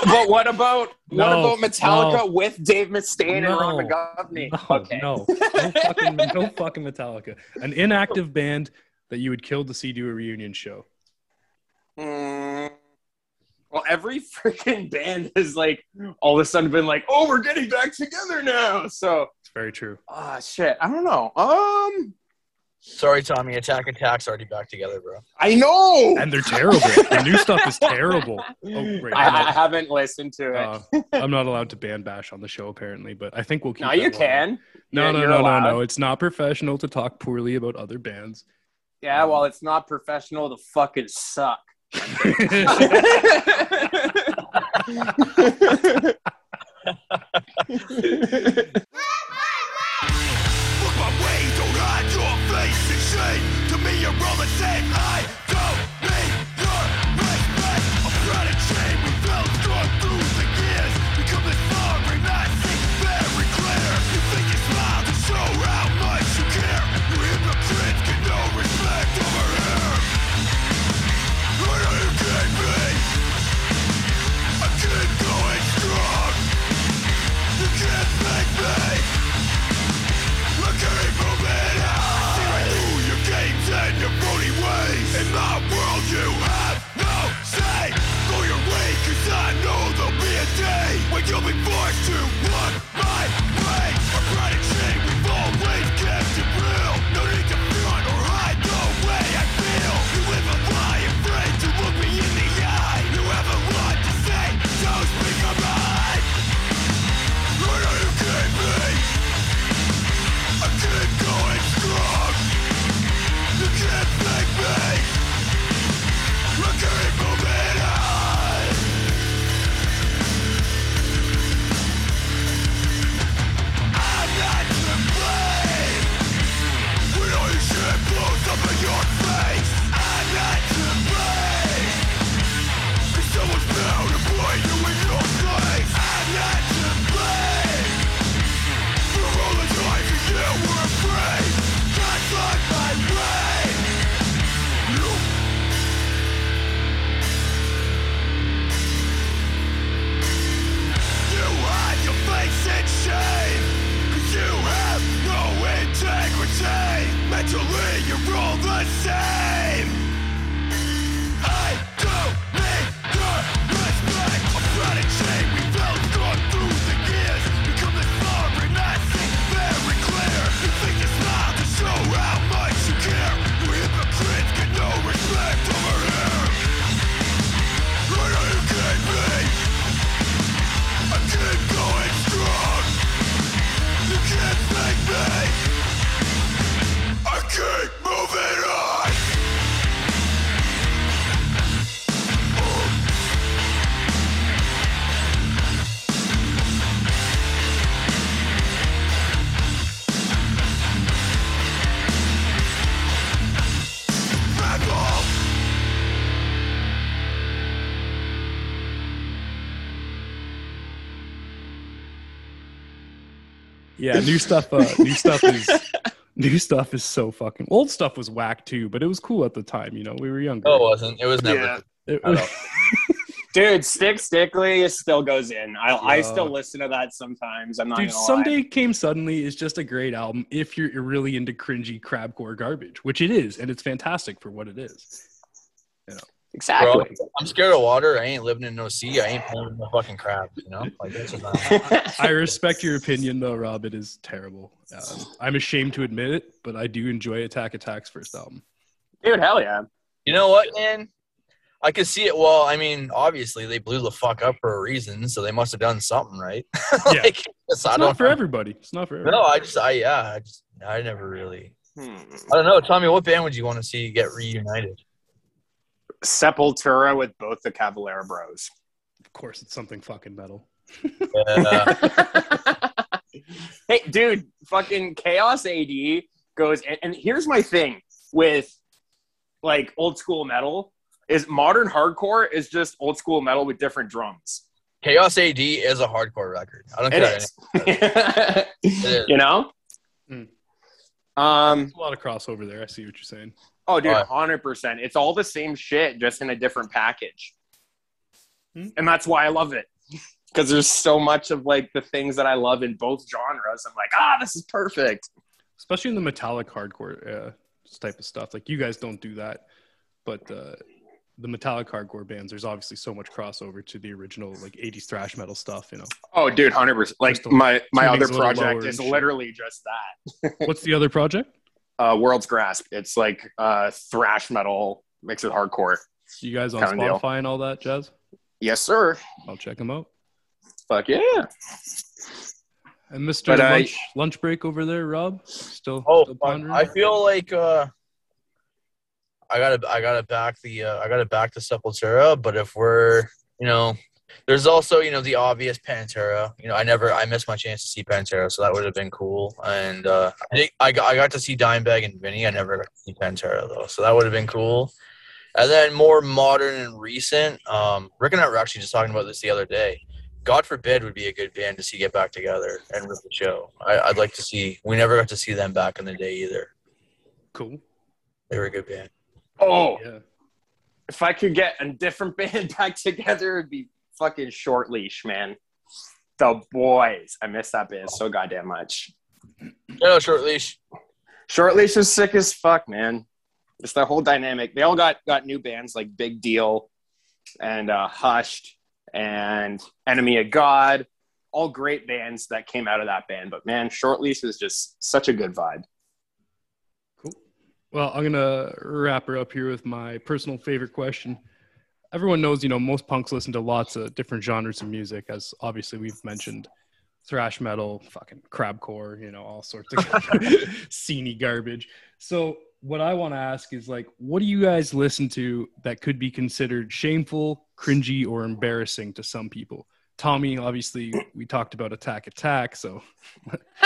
Speaker 3: But what about what about Metallica
Speaker 1: no.
Speaker 3: with Dave Mustaine and Ron
Speaker 1: No.
Speaker 3: McGovney?
Speaker 1: No,
Speaker 3: okay.
Speaker 1: no, no fucking, no fucking Metallica. An inactive band that you would kill to see do a reunion show.
Speaker 3: Mm, well, every freaking band has like all of a sudden been like, "Oh, we're getting back together now." So,
Speaker 1: It's very true.
Speaker 3: ah, shit. I don't know. Um,
Speaker 2: Sorry, Tommy. Attack Attack's already back together, bro.
Speaker 3: I know.
Speaker 1: And they're terrible. the new stuff is terrible. Oh, great.
Speaker 3: I,
Speaker 1: I'm
Speaker 3: I
Speaker 1: not-
Speaker 3: haven't listened to it.
Speaker 1: uh, I'm not allowed to band bash on the show apparently, but I think we'll keep.
Speaker 3: no, you
Speaker 1: one.
Speaker 3: can.
Speaker 1: No,
Speaker 3: You're-
Speaker 1: no,
Speaker 3: you're
Speaker 1: no, no, no. It's not professional to talk poorly about other bands.
Speaker 3: Yeah, well, it's not professional to fucking suck.
Speaker 4: you'll be forced to you with
Speaker 1: your new stuff. Uh, new stuff is new stuff is so fucking. Old stuff was whack too, but it was cool at the time. You know, we were younger.
Speaker 2: No, it wasn't. It was never.
Speaker 3: Yeah.
Speaker 1: It was-
Speaker 3: Dude, Stick Stickly still goes in. I, I still listen to that sometimes. I'm not
Speaker 1: Dude,
Speaker 3: gonna lie.
Speaker 1: someday came suddenly is just a great album if you're, you're really into cringy crabcore garbage, which it is, and it's fantastic for what it is.
Speaker 3: Exactly.
Speaker 2: Bro, I'm scared of water. I ain't living in no sea. I ain't playing with no fucking crab. You know, like that's just not.
Speaker 1: I respect your opinion, though, Rob. It is terrible. Um, I'm ashamed to admit it, but I do enjoy Attack Attack's first album.
Speaker 3: Dude, hell yeah.
Speaker 2: You know what, man? I could see it. Well, I mean, obviously they blew the fuck up for a reason, so they must have done something right.
Speaker 1: Yeah.
Speaker 2: like, it's-
Speaker 1: It's
Speaker 2: I
Speaker 1: not
Speaker 2: don't
Speaker 1: for everybody. It's not for everybody.
Speaker 2: No, I just, I yeah, I just, I never really.
Speaker 3: Hmm.
Speaker 2: I don't know. Tell me, what band would you want to see get reunited?
Speaker 3: Sepultura with both the Cavalera Bros.
Speaker 1: Of course, it's something fucking metal.
Speaker 3: Hey, dude, fucking Chaos AD goes, and, and here's my thing with like old school metal is modern hardcore is just old school metal with different drums.
Speaker 2: Chaos AD is a hardcore record. I don't
Speaker 3: It
Speaker 2: care.
Speaker 3: is.
Speaker 2: It is.
Speaker 3: you know?
Speaker 1: Mm.
Speaker 3: Um,
Speaker 1: There's a lot of crossover there. I see what you're saying.
Speaker 3: Oh, dude, 100%. It's all the same shit, just in a different package.
Speaker 1: Hmm.
Speaker 3: And that's why I love it. Because there's so much of like the things that I love in both genres. I'm like, ah, this is perfect.
Speaker 1: especially in the metallic hardcore uh, type of stuff. Like you guys don't do that, but uh, the metallic hardcore bands, there's obviously so much crossover to the original like '80s thrash metal stuff. You know,
Speaker 3: Oh, dude, 100%. Like my, my other
Speaker 1: tuning's a little lower
Speaker 3: project
Speaker 1: and
Speaker 3: is
Speaker 1: shit.
Speaker 3: literally just that.
Speaker 1: what's the other project?
Speaker 3: Uh, World's Grasp. It's like uh, thrash metal mixed with hardcore.
Speaker 1: You guys on
Speaker 3: Kinda deal.
Speaker 1: Spotify and all that jazz?
Speaker 3: Yes, sir.
Speaker 1: I'll check them out.
Speaker 3: Fuck yeah.
Speaker 1: And Mr.
Speaker 3: But,
Speaker 1: lunch, lunch break over there, Rob, still,
Speaker 2: Oh,
Speaker 1: still pondering?
Speaker 2: I feel like uh, I gotta, I gotta back the, uh, I gotta back the Sepultura. But if we're, you know, there's also, you know, the obvious Pantera. You know, I never, I missed my chance to see Pantera, so that would have been cool. And uh, I think I got, I got to see Dimebag and Vinny. I never got to see Pantera though, so that would have been cool. And then more modern and recent, um, Rick and I were actually just talking about this the other day. God forbid would be a good band to see get back together and rip the show. I, I'd like to see. We never got to see them back in the day either.
Speaker 1: cool.
Speaker 2: They were a good band.
Speaker 3: Oh,
Speaker 1: Yeah,
Speaker 3: if I could get a different band back together, it'd be fucking Short Leash, man. The boys. I miss that band so goddamn much.
Speaker 2: Yeah, no, short leash.
Speaker 3: Short Leash is sick as fuck, man. It's the whole dynamic. They all got got new bands like Big Deal and uh, Hushed and Enemy of God. All great bands that came out of that band. But man, Short Leash is just such a good vibe.
Speaker 1: cool. Well, I'm gonna wrap her up here with my personal favorite question. Everyone knows, you know, most punks listen to lots of different genres of music, as obviously we've mentioned thrash metal, fucking crabcore, you know, all sorts of sceney garbage. So, what I want to ask is like, what do you guys listen to that could be considered shameful, cringy, or embarrassing to some people? Tommy, obviously, we talked about Attack Attack, so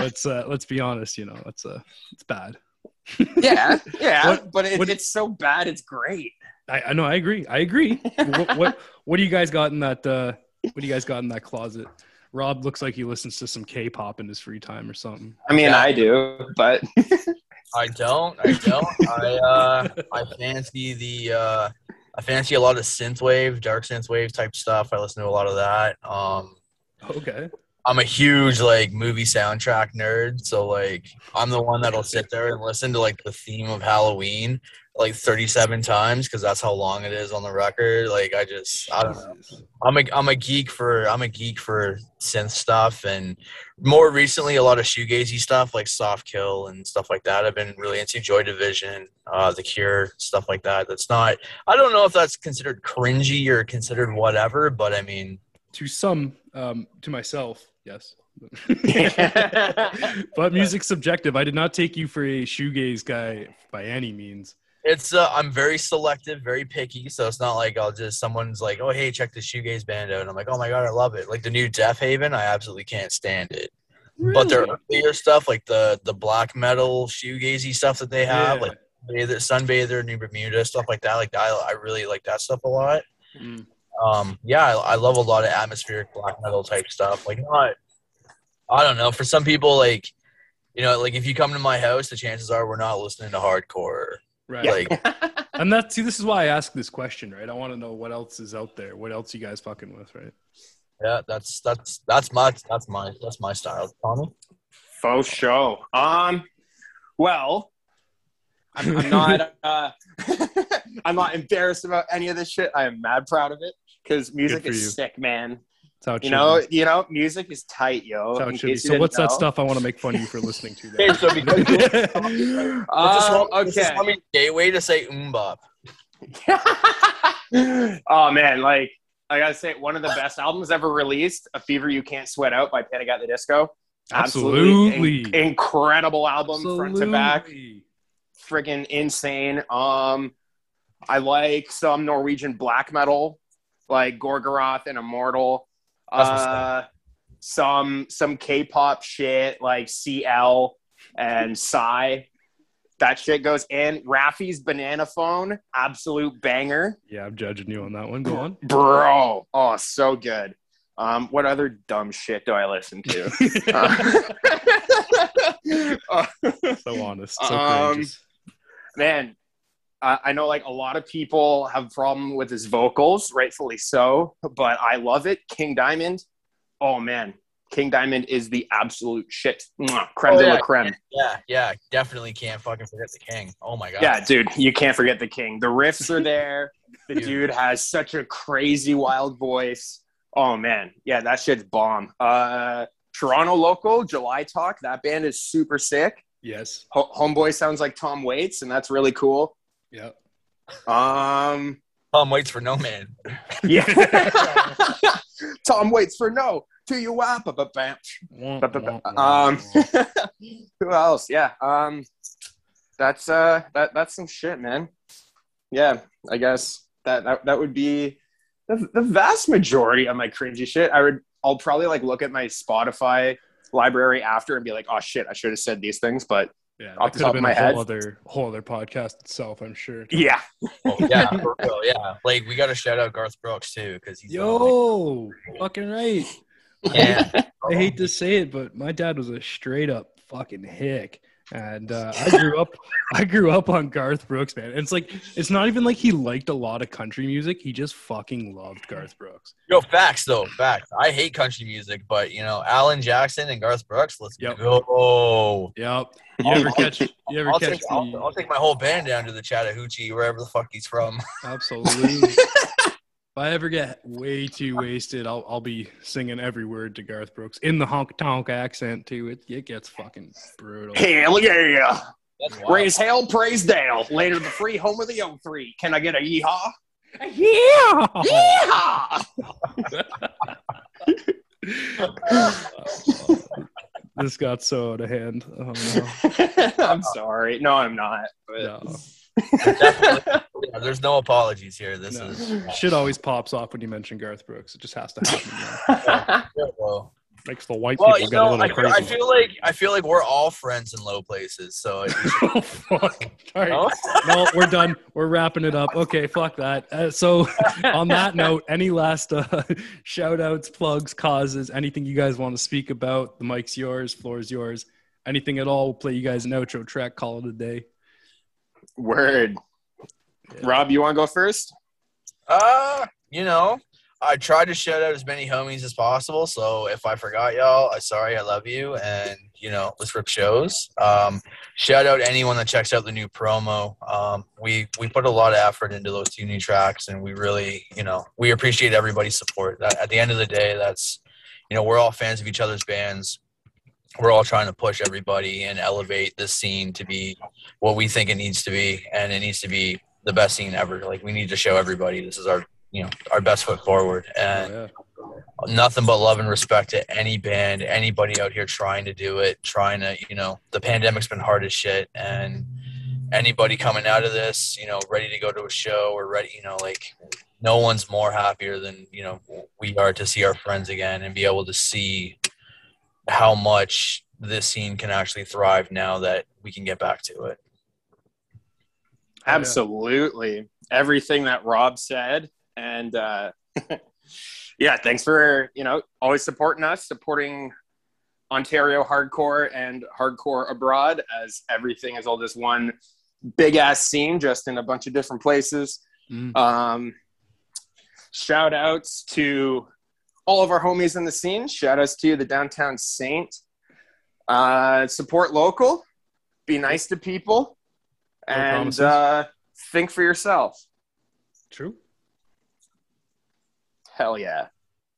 Speaker 1: let's uh, let's be honest, you know, it's uh, it's bad.
Speaker 3: yeah, yeah,
Speaker 1: What-
Speaker 3: but it,
Speaker 1: what-
Speaker 3: it's so bad, it's great.
Speaker 1: I, I know, I agree, I agree. what, what what do you guys got in that? Uh, what do you guys got in that closet? Rob looks like he listens to some K-pop in his free time or something.
Speaker 3: I mean,
Speaker 2: Yeah.
Speaker 3: I do, but
Speaker 2: I don't. I don't. I uh, I fancy the. Uh, I fancy a lot of synthwave, dark synthwave type stuff. I listen to a lot of that. Um,
Speaker 1: Okay.
Speaker 2: I'm a huge like movie soundtrack nerd, so like I'm the one that'll sit there and listen to like the theme of Halloween like 37 times because that's how long it is on the record. Like I just I don't know. I'm a I'm a geek for I'm a geek for synth stuff and more recently a lot of shoegazy stuff like Soft Kill and stuff like that. I've been really into Joy Division, uh, The Cure, stuff like that. That's not I don't know if that's considered cringy or considered whatever, but I mean
Speaker 1: To some, um, to myself, yes. but music's subjective. I did not take you for a shoegaze guy by any means.
Speaker 2: It's uh, I'm very selective, very picky, so it's not like I'll just someone's like, oh hey, check the shoegaze band out, and I'm like, oh my god, I love it. Like the new Deafheaven, I absolutely can't stand it. But their
Speaker 1: Really?
Speaker 2: earlier stuff, like the the black metal shoegazy stuff that they have,
Speaker 1: Yeah.
Speaker 2: like Bather, Sunbather, New Bermuda, stuff like that. Like I, I really like that stuff a lot.
Speaker 1: Mm.
Speaker 2: Um, yeah, I, I love a lot of atmospheric black metal type stuff. Like not I don't know. For some people, like you know, like if you come to my house, the chances are we're not listening to hardcore.
Speaker 1: Right.
Speaker 2: Like
Speaker 1: and that's see, this is why I ask this question, right? I want to know what else is out there. What else you guys fucking with, right?
Speaker 2: yeah, that's that's that's my that's my that's my style. Tommy.
Speaker 3: Faux show. Um, well, I'm, I'm not. Uh, I'm not embarrassed about any of this shit. I am mad proud of it because music is
Speaker 1: you.
Speaker 3: sick, man.
Speaker 1: That's how it
Speaker 3: You know,
Speaker 1: be.
Speaker 3: you know, music is tight, yo.
Speaker 1: How it be. So what's
Speaker 3: didn't
Speaker 1: that stuff I want to make fun of you for listening to?
Speaker 2: Okay,
Speaker 1: Then?
Speaker 2: so because this is
Speaker 3: Um,
Speaker 2: this is
Speaker 3: okay.
Speaker 2: Gateway to say umbop.
Speaker 3: oh man, like I gotta say, one of the best albums ever released, "A Fever You Can't Sweat Out" by Panic at the Disco.
Speaker 1: Absolutely.
Speaker 3: in- incredible album, front to back,
Speaker 1: Absolutely.
Speaker 3: friggin' insane. Um, I like some Norwegian black metal, like Gorgoroth and Immortal.
Speaker 2: That's what's
Speaker 3: Uh, some some K-pop shit like CL and Psy. That shit goes in. Raffi's Banana Phone, absolute banger.
Speaker 1: Yeah, I'm judging you on that one. Go on.
Speaker 3: Bro, oh, so good. Um, what other dumb shit do I listen to? Uh,
Speaker 1: so honest. So
Speaker 3: Um, man, I, I know like a lot of people have a problem with his vocals, rightfully so, but I love it. King Diamond, oh man, King Diamond is the absolute shit. Mwah, creme
Speaker 2: Oh,
Speaker 3: de
Speaker 2: yeah.
Speaker 3: la creme.
Speaker 2: Yeah, yeah, definitely can't fucking forget the king. Oh my god.
Speaker 3: Yeah, dude, you can't forget the king. The riffs are there. The
Speaker 2: Dude.
Speaker 3: dude has such a crazy wild voice. Oh man, yeah, that shit's bomb. Uh, Toronto local, July Talk. That band is super sick.
Speaker 1: Yes.
Speaker 3: Ho- Homeboy sounds like Tom Waits, and that's really cool.
Speaker 1: Yep.
Speaker 3: Um,
Speaker 2: Tom waits for no man.
Speaker 3: yeah. Tom Waits for no. To you wap ba bam. Ba- ba- ba- Um, who else? Yeah. Um, that's uh, that that's some shit, man. Yeah, I guess that that, that would be the, the vast majority of my cringy shit. I would, I'll probably like look at my Spotify library after and be like, oh shit, I should have said these things, but
Speaker 1: yeah,
Speaker 3: off
Speaker 1: that
Speaker 3: the
Speaker 1: could have
Speaker 3: top
Speaker 1: been
Speaker 3: of my
Speaker 1: a
Speaker 3: head.
Speaker 1: whole other whole other podcast itself. I'm sure.
Speaker 3: yeah,
Speaker 2: Oh, yeah, for real, yeah. Like we got to shout out Garth Brooks too because he's
Speaker 1: Yo, fucking right.
Speaker 2: yeah.
Speaker 1: I hate to say it, but my dad was a straight up fucking hick. And uh, I grew up, I grew up on Garth Brooks, man. And it's like, it's not even like he liked a lot of country music. He just fucking loved Garth Brooks.
Speaker 2: Yo, facts though, facts. I hate country music, but you know, Alan Jackson and Garth Brooks. Let's
Speaker 1: Yep.
Speaker 2: go.
Speaker 1: Yep. You ever catch? You ever
Speaker 2: I'll
Speaker 1: catch
Speaker 2: take, I'll. I'll take my whole band down to the Chattahoochee, wherever the fuck he's from.
Speaker 1: Absolutely. if I ever get way too wasted, I'll I'll be singing every word to Garth Brooks in the honk tonk accent too. It it gets fucking brutal.
Speaker 3: hell yeah.
Speaker 2: That's wild.
Speaker 3: Raise hell, praise Dale. Later the free home of the O3. Can I get a yeehaw?
Speaker 1: Yeah.
Speaker 3: Yeehaw!
Speaker 1: this got so out of hand. Oh no.
Speaker 3: I'm sorry. No, I'm not. But
Speaker 1: no.
Speaker 2: Definitely. Yeah, there's no apologies here. This
Speaker 1: No.
Speaker 2: is
Speaker 1: Shit always pops off when you mention Garth Brooks. It just has to happen. man.
Speaker 2: well,
Speaker 1: Makes the white
Speaker 2: well,
Speaker 1: people
Speaker 2: you
Speaker 1: get a little
Speaker 2: I feel, I feel like I feel like we're all friends in low places. So
Speaker 1: oh fuck! All right.
Speaker 2: No?
Speaker 1: no, we're done. We're wrapping it up. Okay, fuck that. Uh, so, on that note, any last uh, shout outs, plugs, causes, anything you guys want to speak about? The mic's yours, floor's yours. Anything at all? We'll play you guys an outro track, call it a day.
Speaker 3: Word. Rob, you want to go first?
Speaker 2: Uh, you know, I tried to shout out as many homies as possible. So if I forgot y'all, I sorry, I love you, and you know, let's rip shows. Um, shout out anyone that checks out the new promo. Um, we we put a lot of effort into those two new tracks, and we really, you know, we appreciate everybody's support. That, at the end of the day, that's, you know, we're all fans of each other's bands. We're all trying to push everybody and elevate this scene to be what we think it needs to be, and it needs to be the best scene ever. Like we need to show everybody this is our you know our best foot forward and
Speaker 1: Oh, yeah.
Speaker 2: nothing but love and respect to any band anybody out here trying to do it trying to you know the pandemic's been hard as shit and anybody coming out of this you know ready to go to a show or ready you know like no one's more happier than you know we are to see our friends again and be able to see how much this scene can actually thrive now that we can get back to it.
Speaker 3: Absolutely. Everything that Rob said. And uh, yeah, thanks for, you know, always supporting us, supporting Ontario hardcore and hardcore abroad, as everything is all this one big ass scene, just in a bunch of different places.
Speaker 1: Mm.
Speaker 3: Um, shout outs to all of our homies in the scene. Shout outs to you, the downtown Saint. Uh, support local, be nice to people,
Speaker 1: No
Speaker 3: and uh, think for yourself.
Speaker 1: True.
Speaker 3: Hell yeah.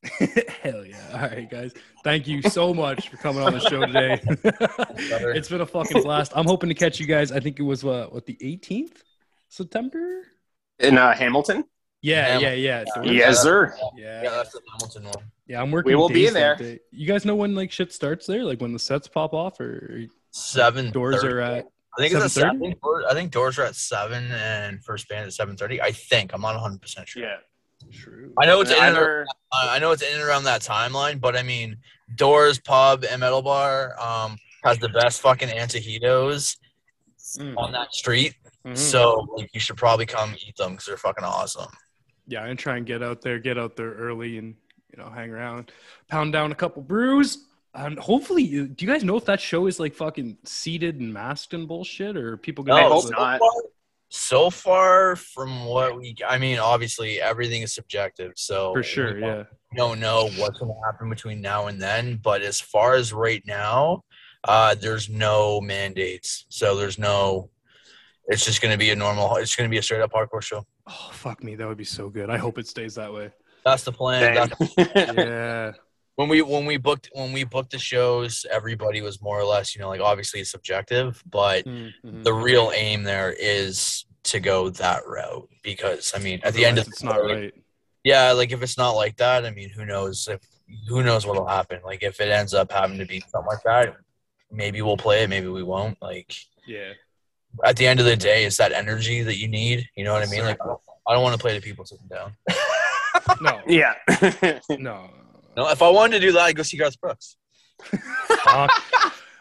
Speaker 1: Hell yeah. All right, guys. Thank you so much for coming on the show today. it's been a fucking blast. I'm hoping to catch you guys. I think it was uh, what the 18th September?
Speaker 3: In uh, Hamilton?
Speaker 1: Yeah, yeah,
Speaker 2: Hamilton.
Speaker 1: yeah. So
Speaker 3: Yes, sir.
Speaker 1: yeah,
Speaker 2: Yeah, that's the Hamilton one.
Speaker 1: yeah. I'm working.
Speaker 3: We will be
Speaker 1: days
Speaker 3: there.
Speaker 1: day. You guys know when like shit starts there? Like when the sets pop off, or
Speaker 2: Seven
Speaker 1: doors are at?
Speaker 2: I think it's at
Speaker 1: 7:30?
Speaker 2: seven. I think doors- I think doors are at seven and first band at seven thirty. I think I'm not 100 percent sure.
Speaker 3: Yeah.
Speaker 1: True.
Speaker 2: I know it's in and, I know it's in and around that timeline, but I mean, Doors Pub and Metal Bar um, has the best fucking antojitos
Speaker 1: Mm.
Speaker 2: on that street.
Speaker 1: Mhm.
Speaker 2: So like, you should probably come eat them because they're fucking awesome.
Speaker 1: Yeah, and try and get out there, get out there early, and you know, hang around, pound down a couple brews. And hopefully, you, do you guys know if that show is like fucking seated and masked and bullshit, or people gonna?
Speaker 2: No, so
Speaker 3: not.
Speaker 2: Far, so far from what we, I mean, obviously everything is subjective. So
Speaker 1: for sure,
Speaker 2: we
Speaker 1: yeah.
Speaker 2: we don't know what's going to happen between now and then. But as far as right now, uh, there's no mandates. So there's no. It's just going to be a normal. It's going to be a straight up hardcore show.
Speaker 1: Oh fuck me, that would be so good. I hope it stays that way.
Speaker 2: That's the plan. That's,
Speaker 1: Yeah,
Speaker 2: when we when we booked when we booked the shows, everybody was more or less, you know, like obviously it's subjective, but
Speaker 1: Mhm.
Speaker 2: the real aim there is to go that route because I mean, at the end of
Speaker 1: Otherwise, it's not right.
Speaker 2: yeah, like if it's not like that, I mean, who knows if who knows what'll happen? Like if it ends up having to be something like that, maybe we'll play it, maybe we won't. Like
Speaker 1: Yeah,
Speaker 2: at the end of the day, it's that energy that you need. You know what I mean? Like I don't want to play to people sitting down.
Speaker 1: no,
Speaker 3: yeah.
Speaker 1: no.
Speaker 2: No, if I wanted to do that, I'd go see Garth Brooks.
Speaker 1: Fuck.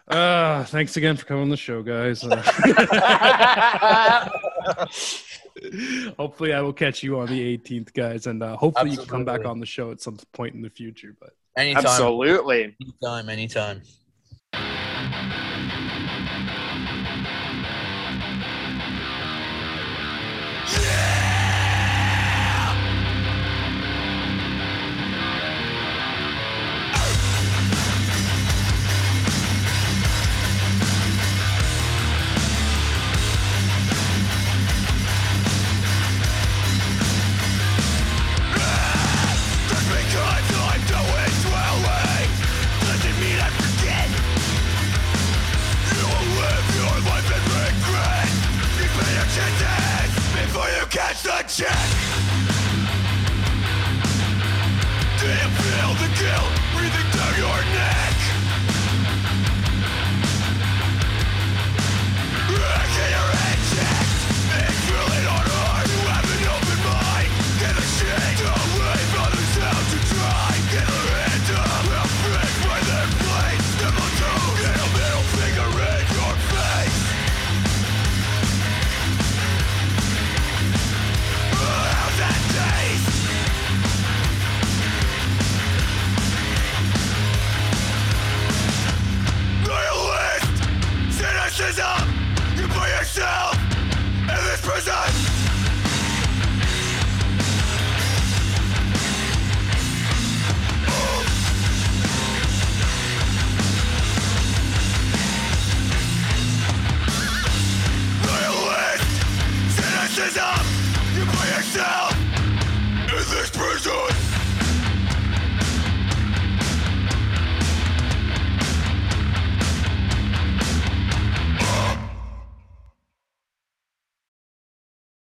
Speaker 1: Uh, thanks again for coming on the show, guys. Uh, hopefully, I will catch you on the 18th, guys, and uh, hopefully you can come back on the show at some point in the future. But
Speaker 2: anytime,
Speaker 3: Absolutely.
Speaker 2: anytime, anytime.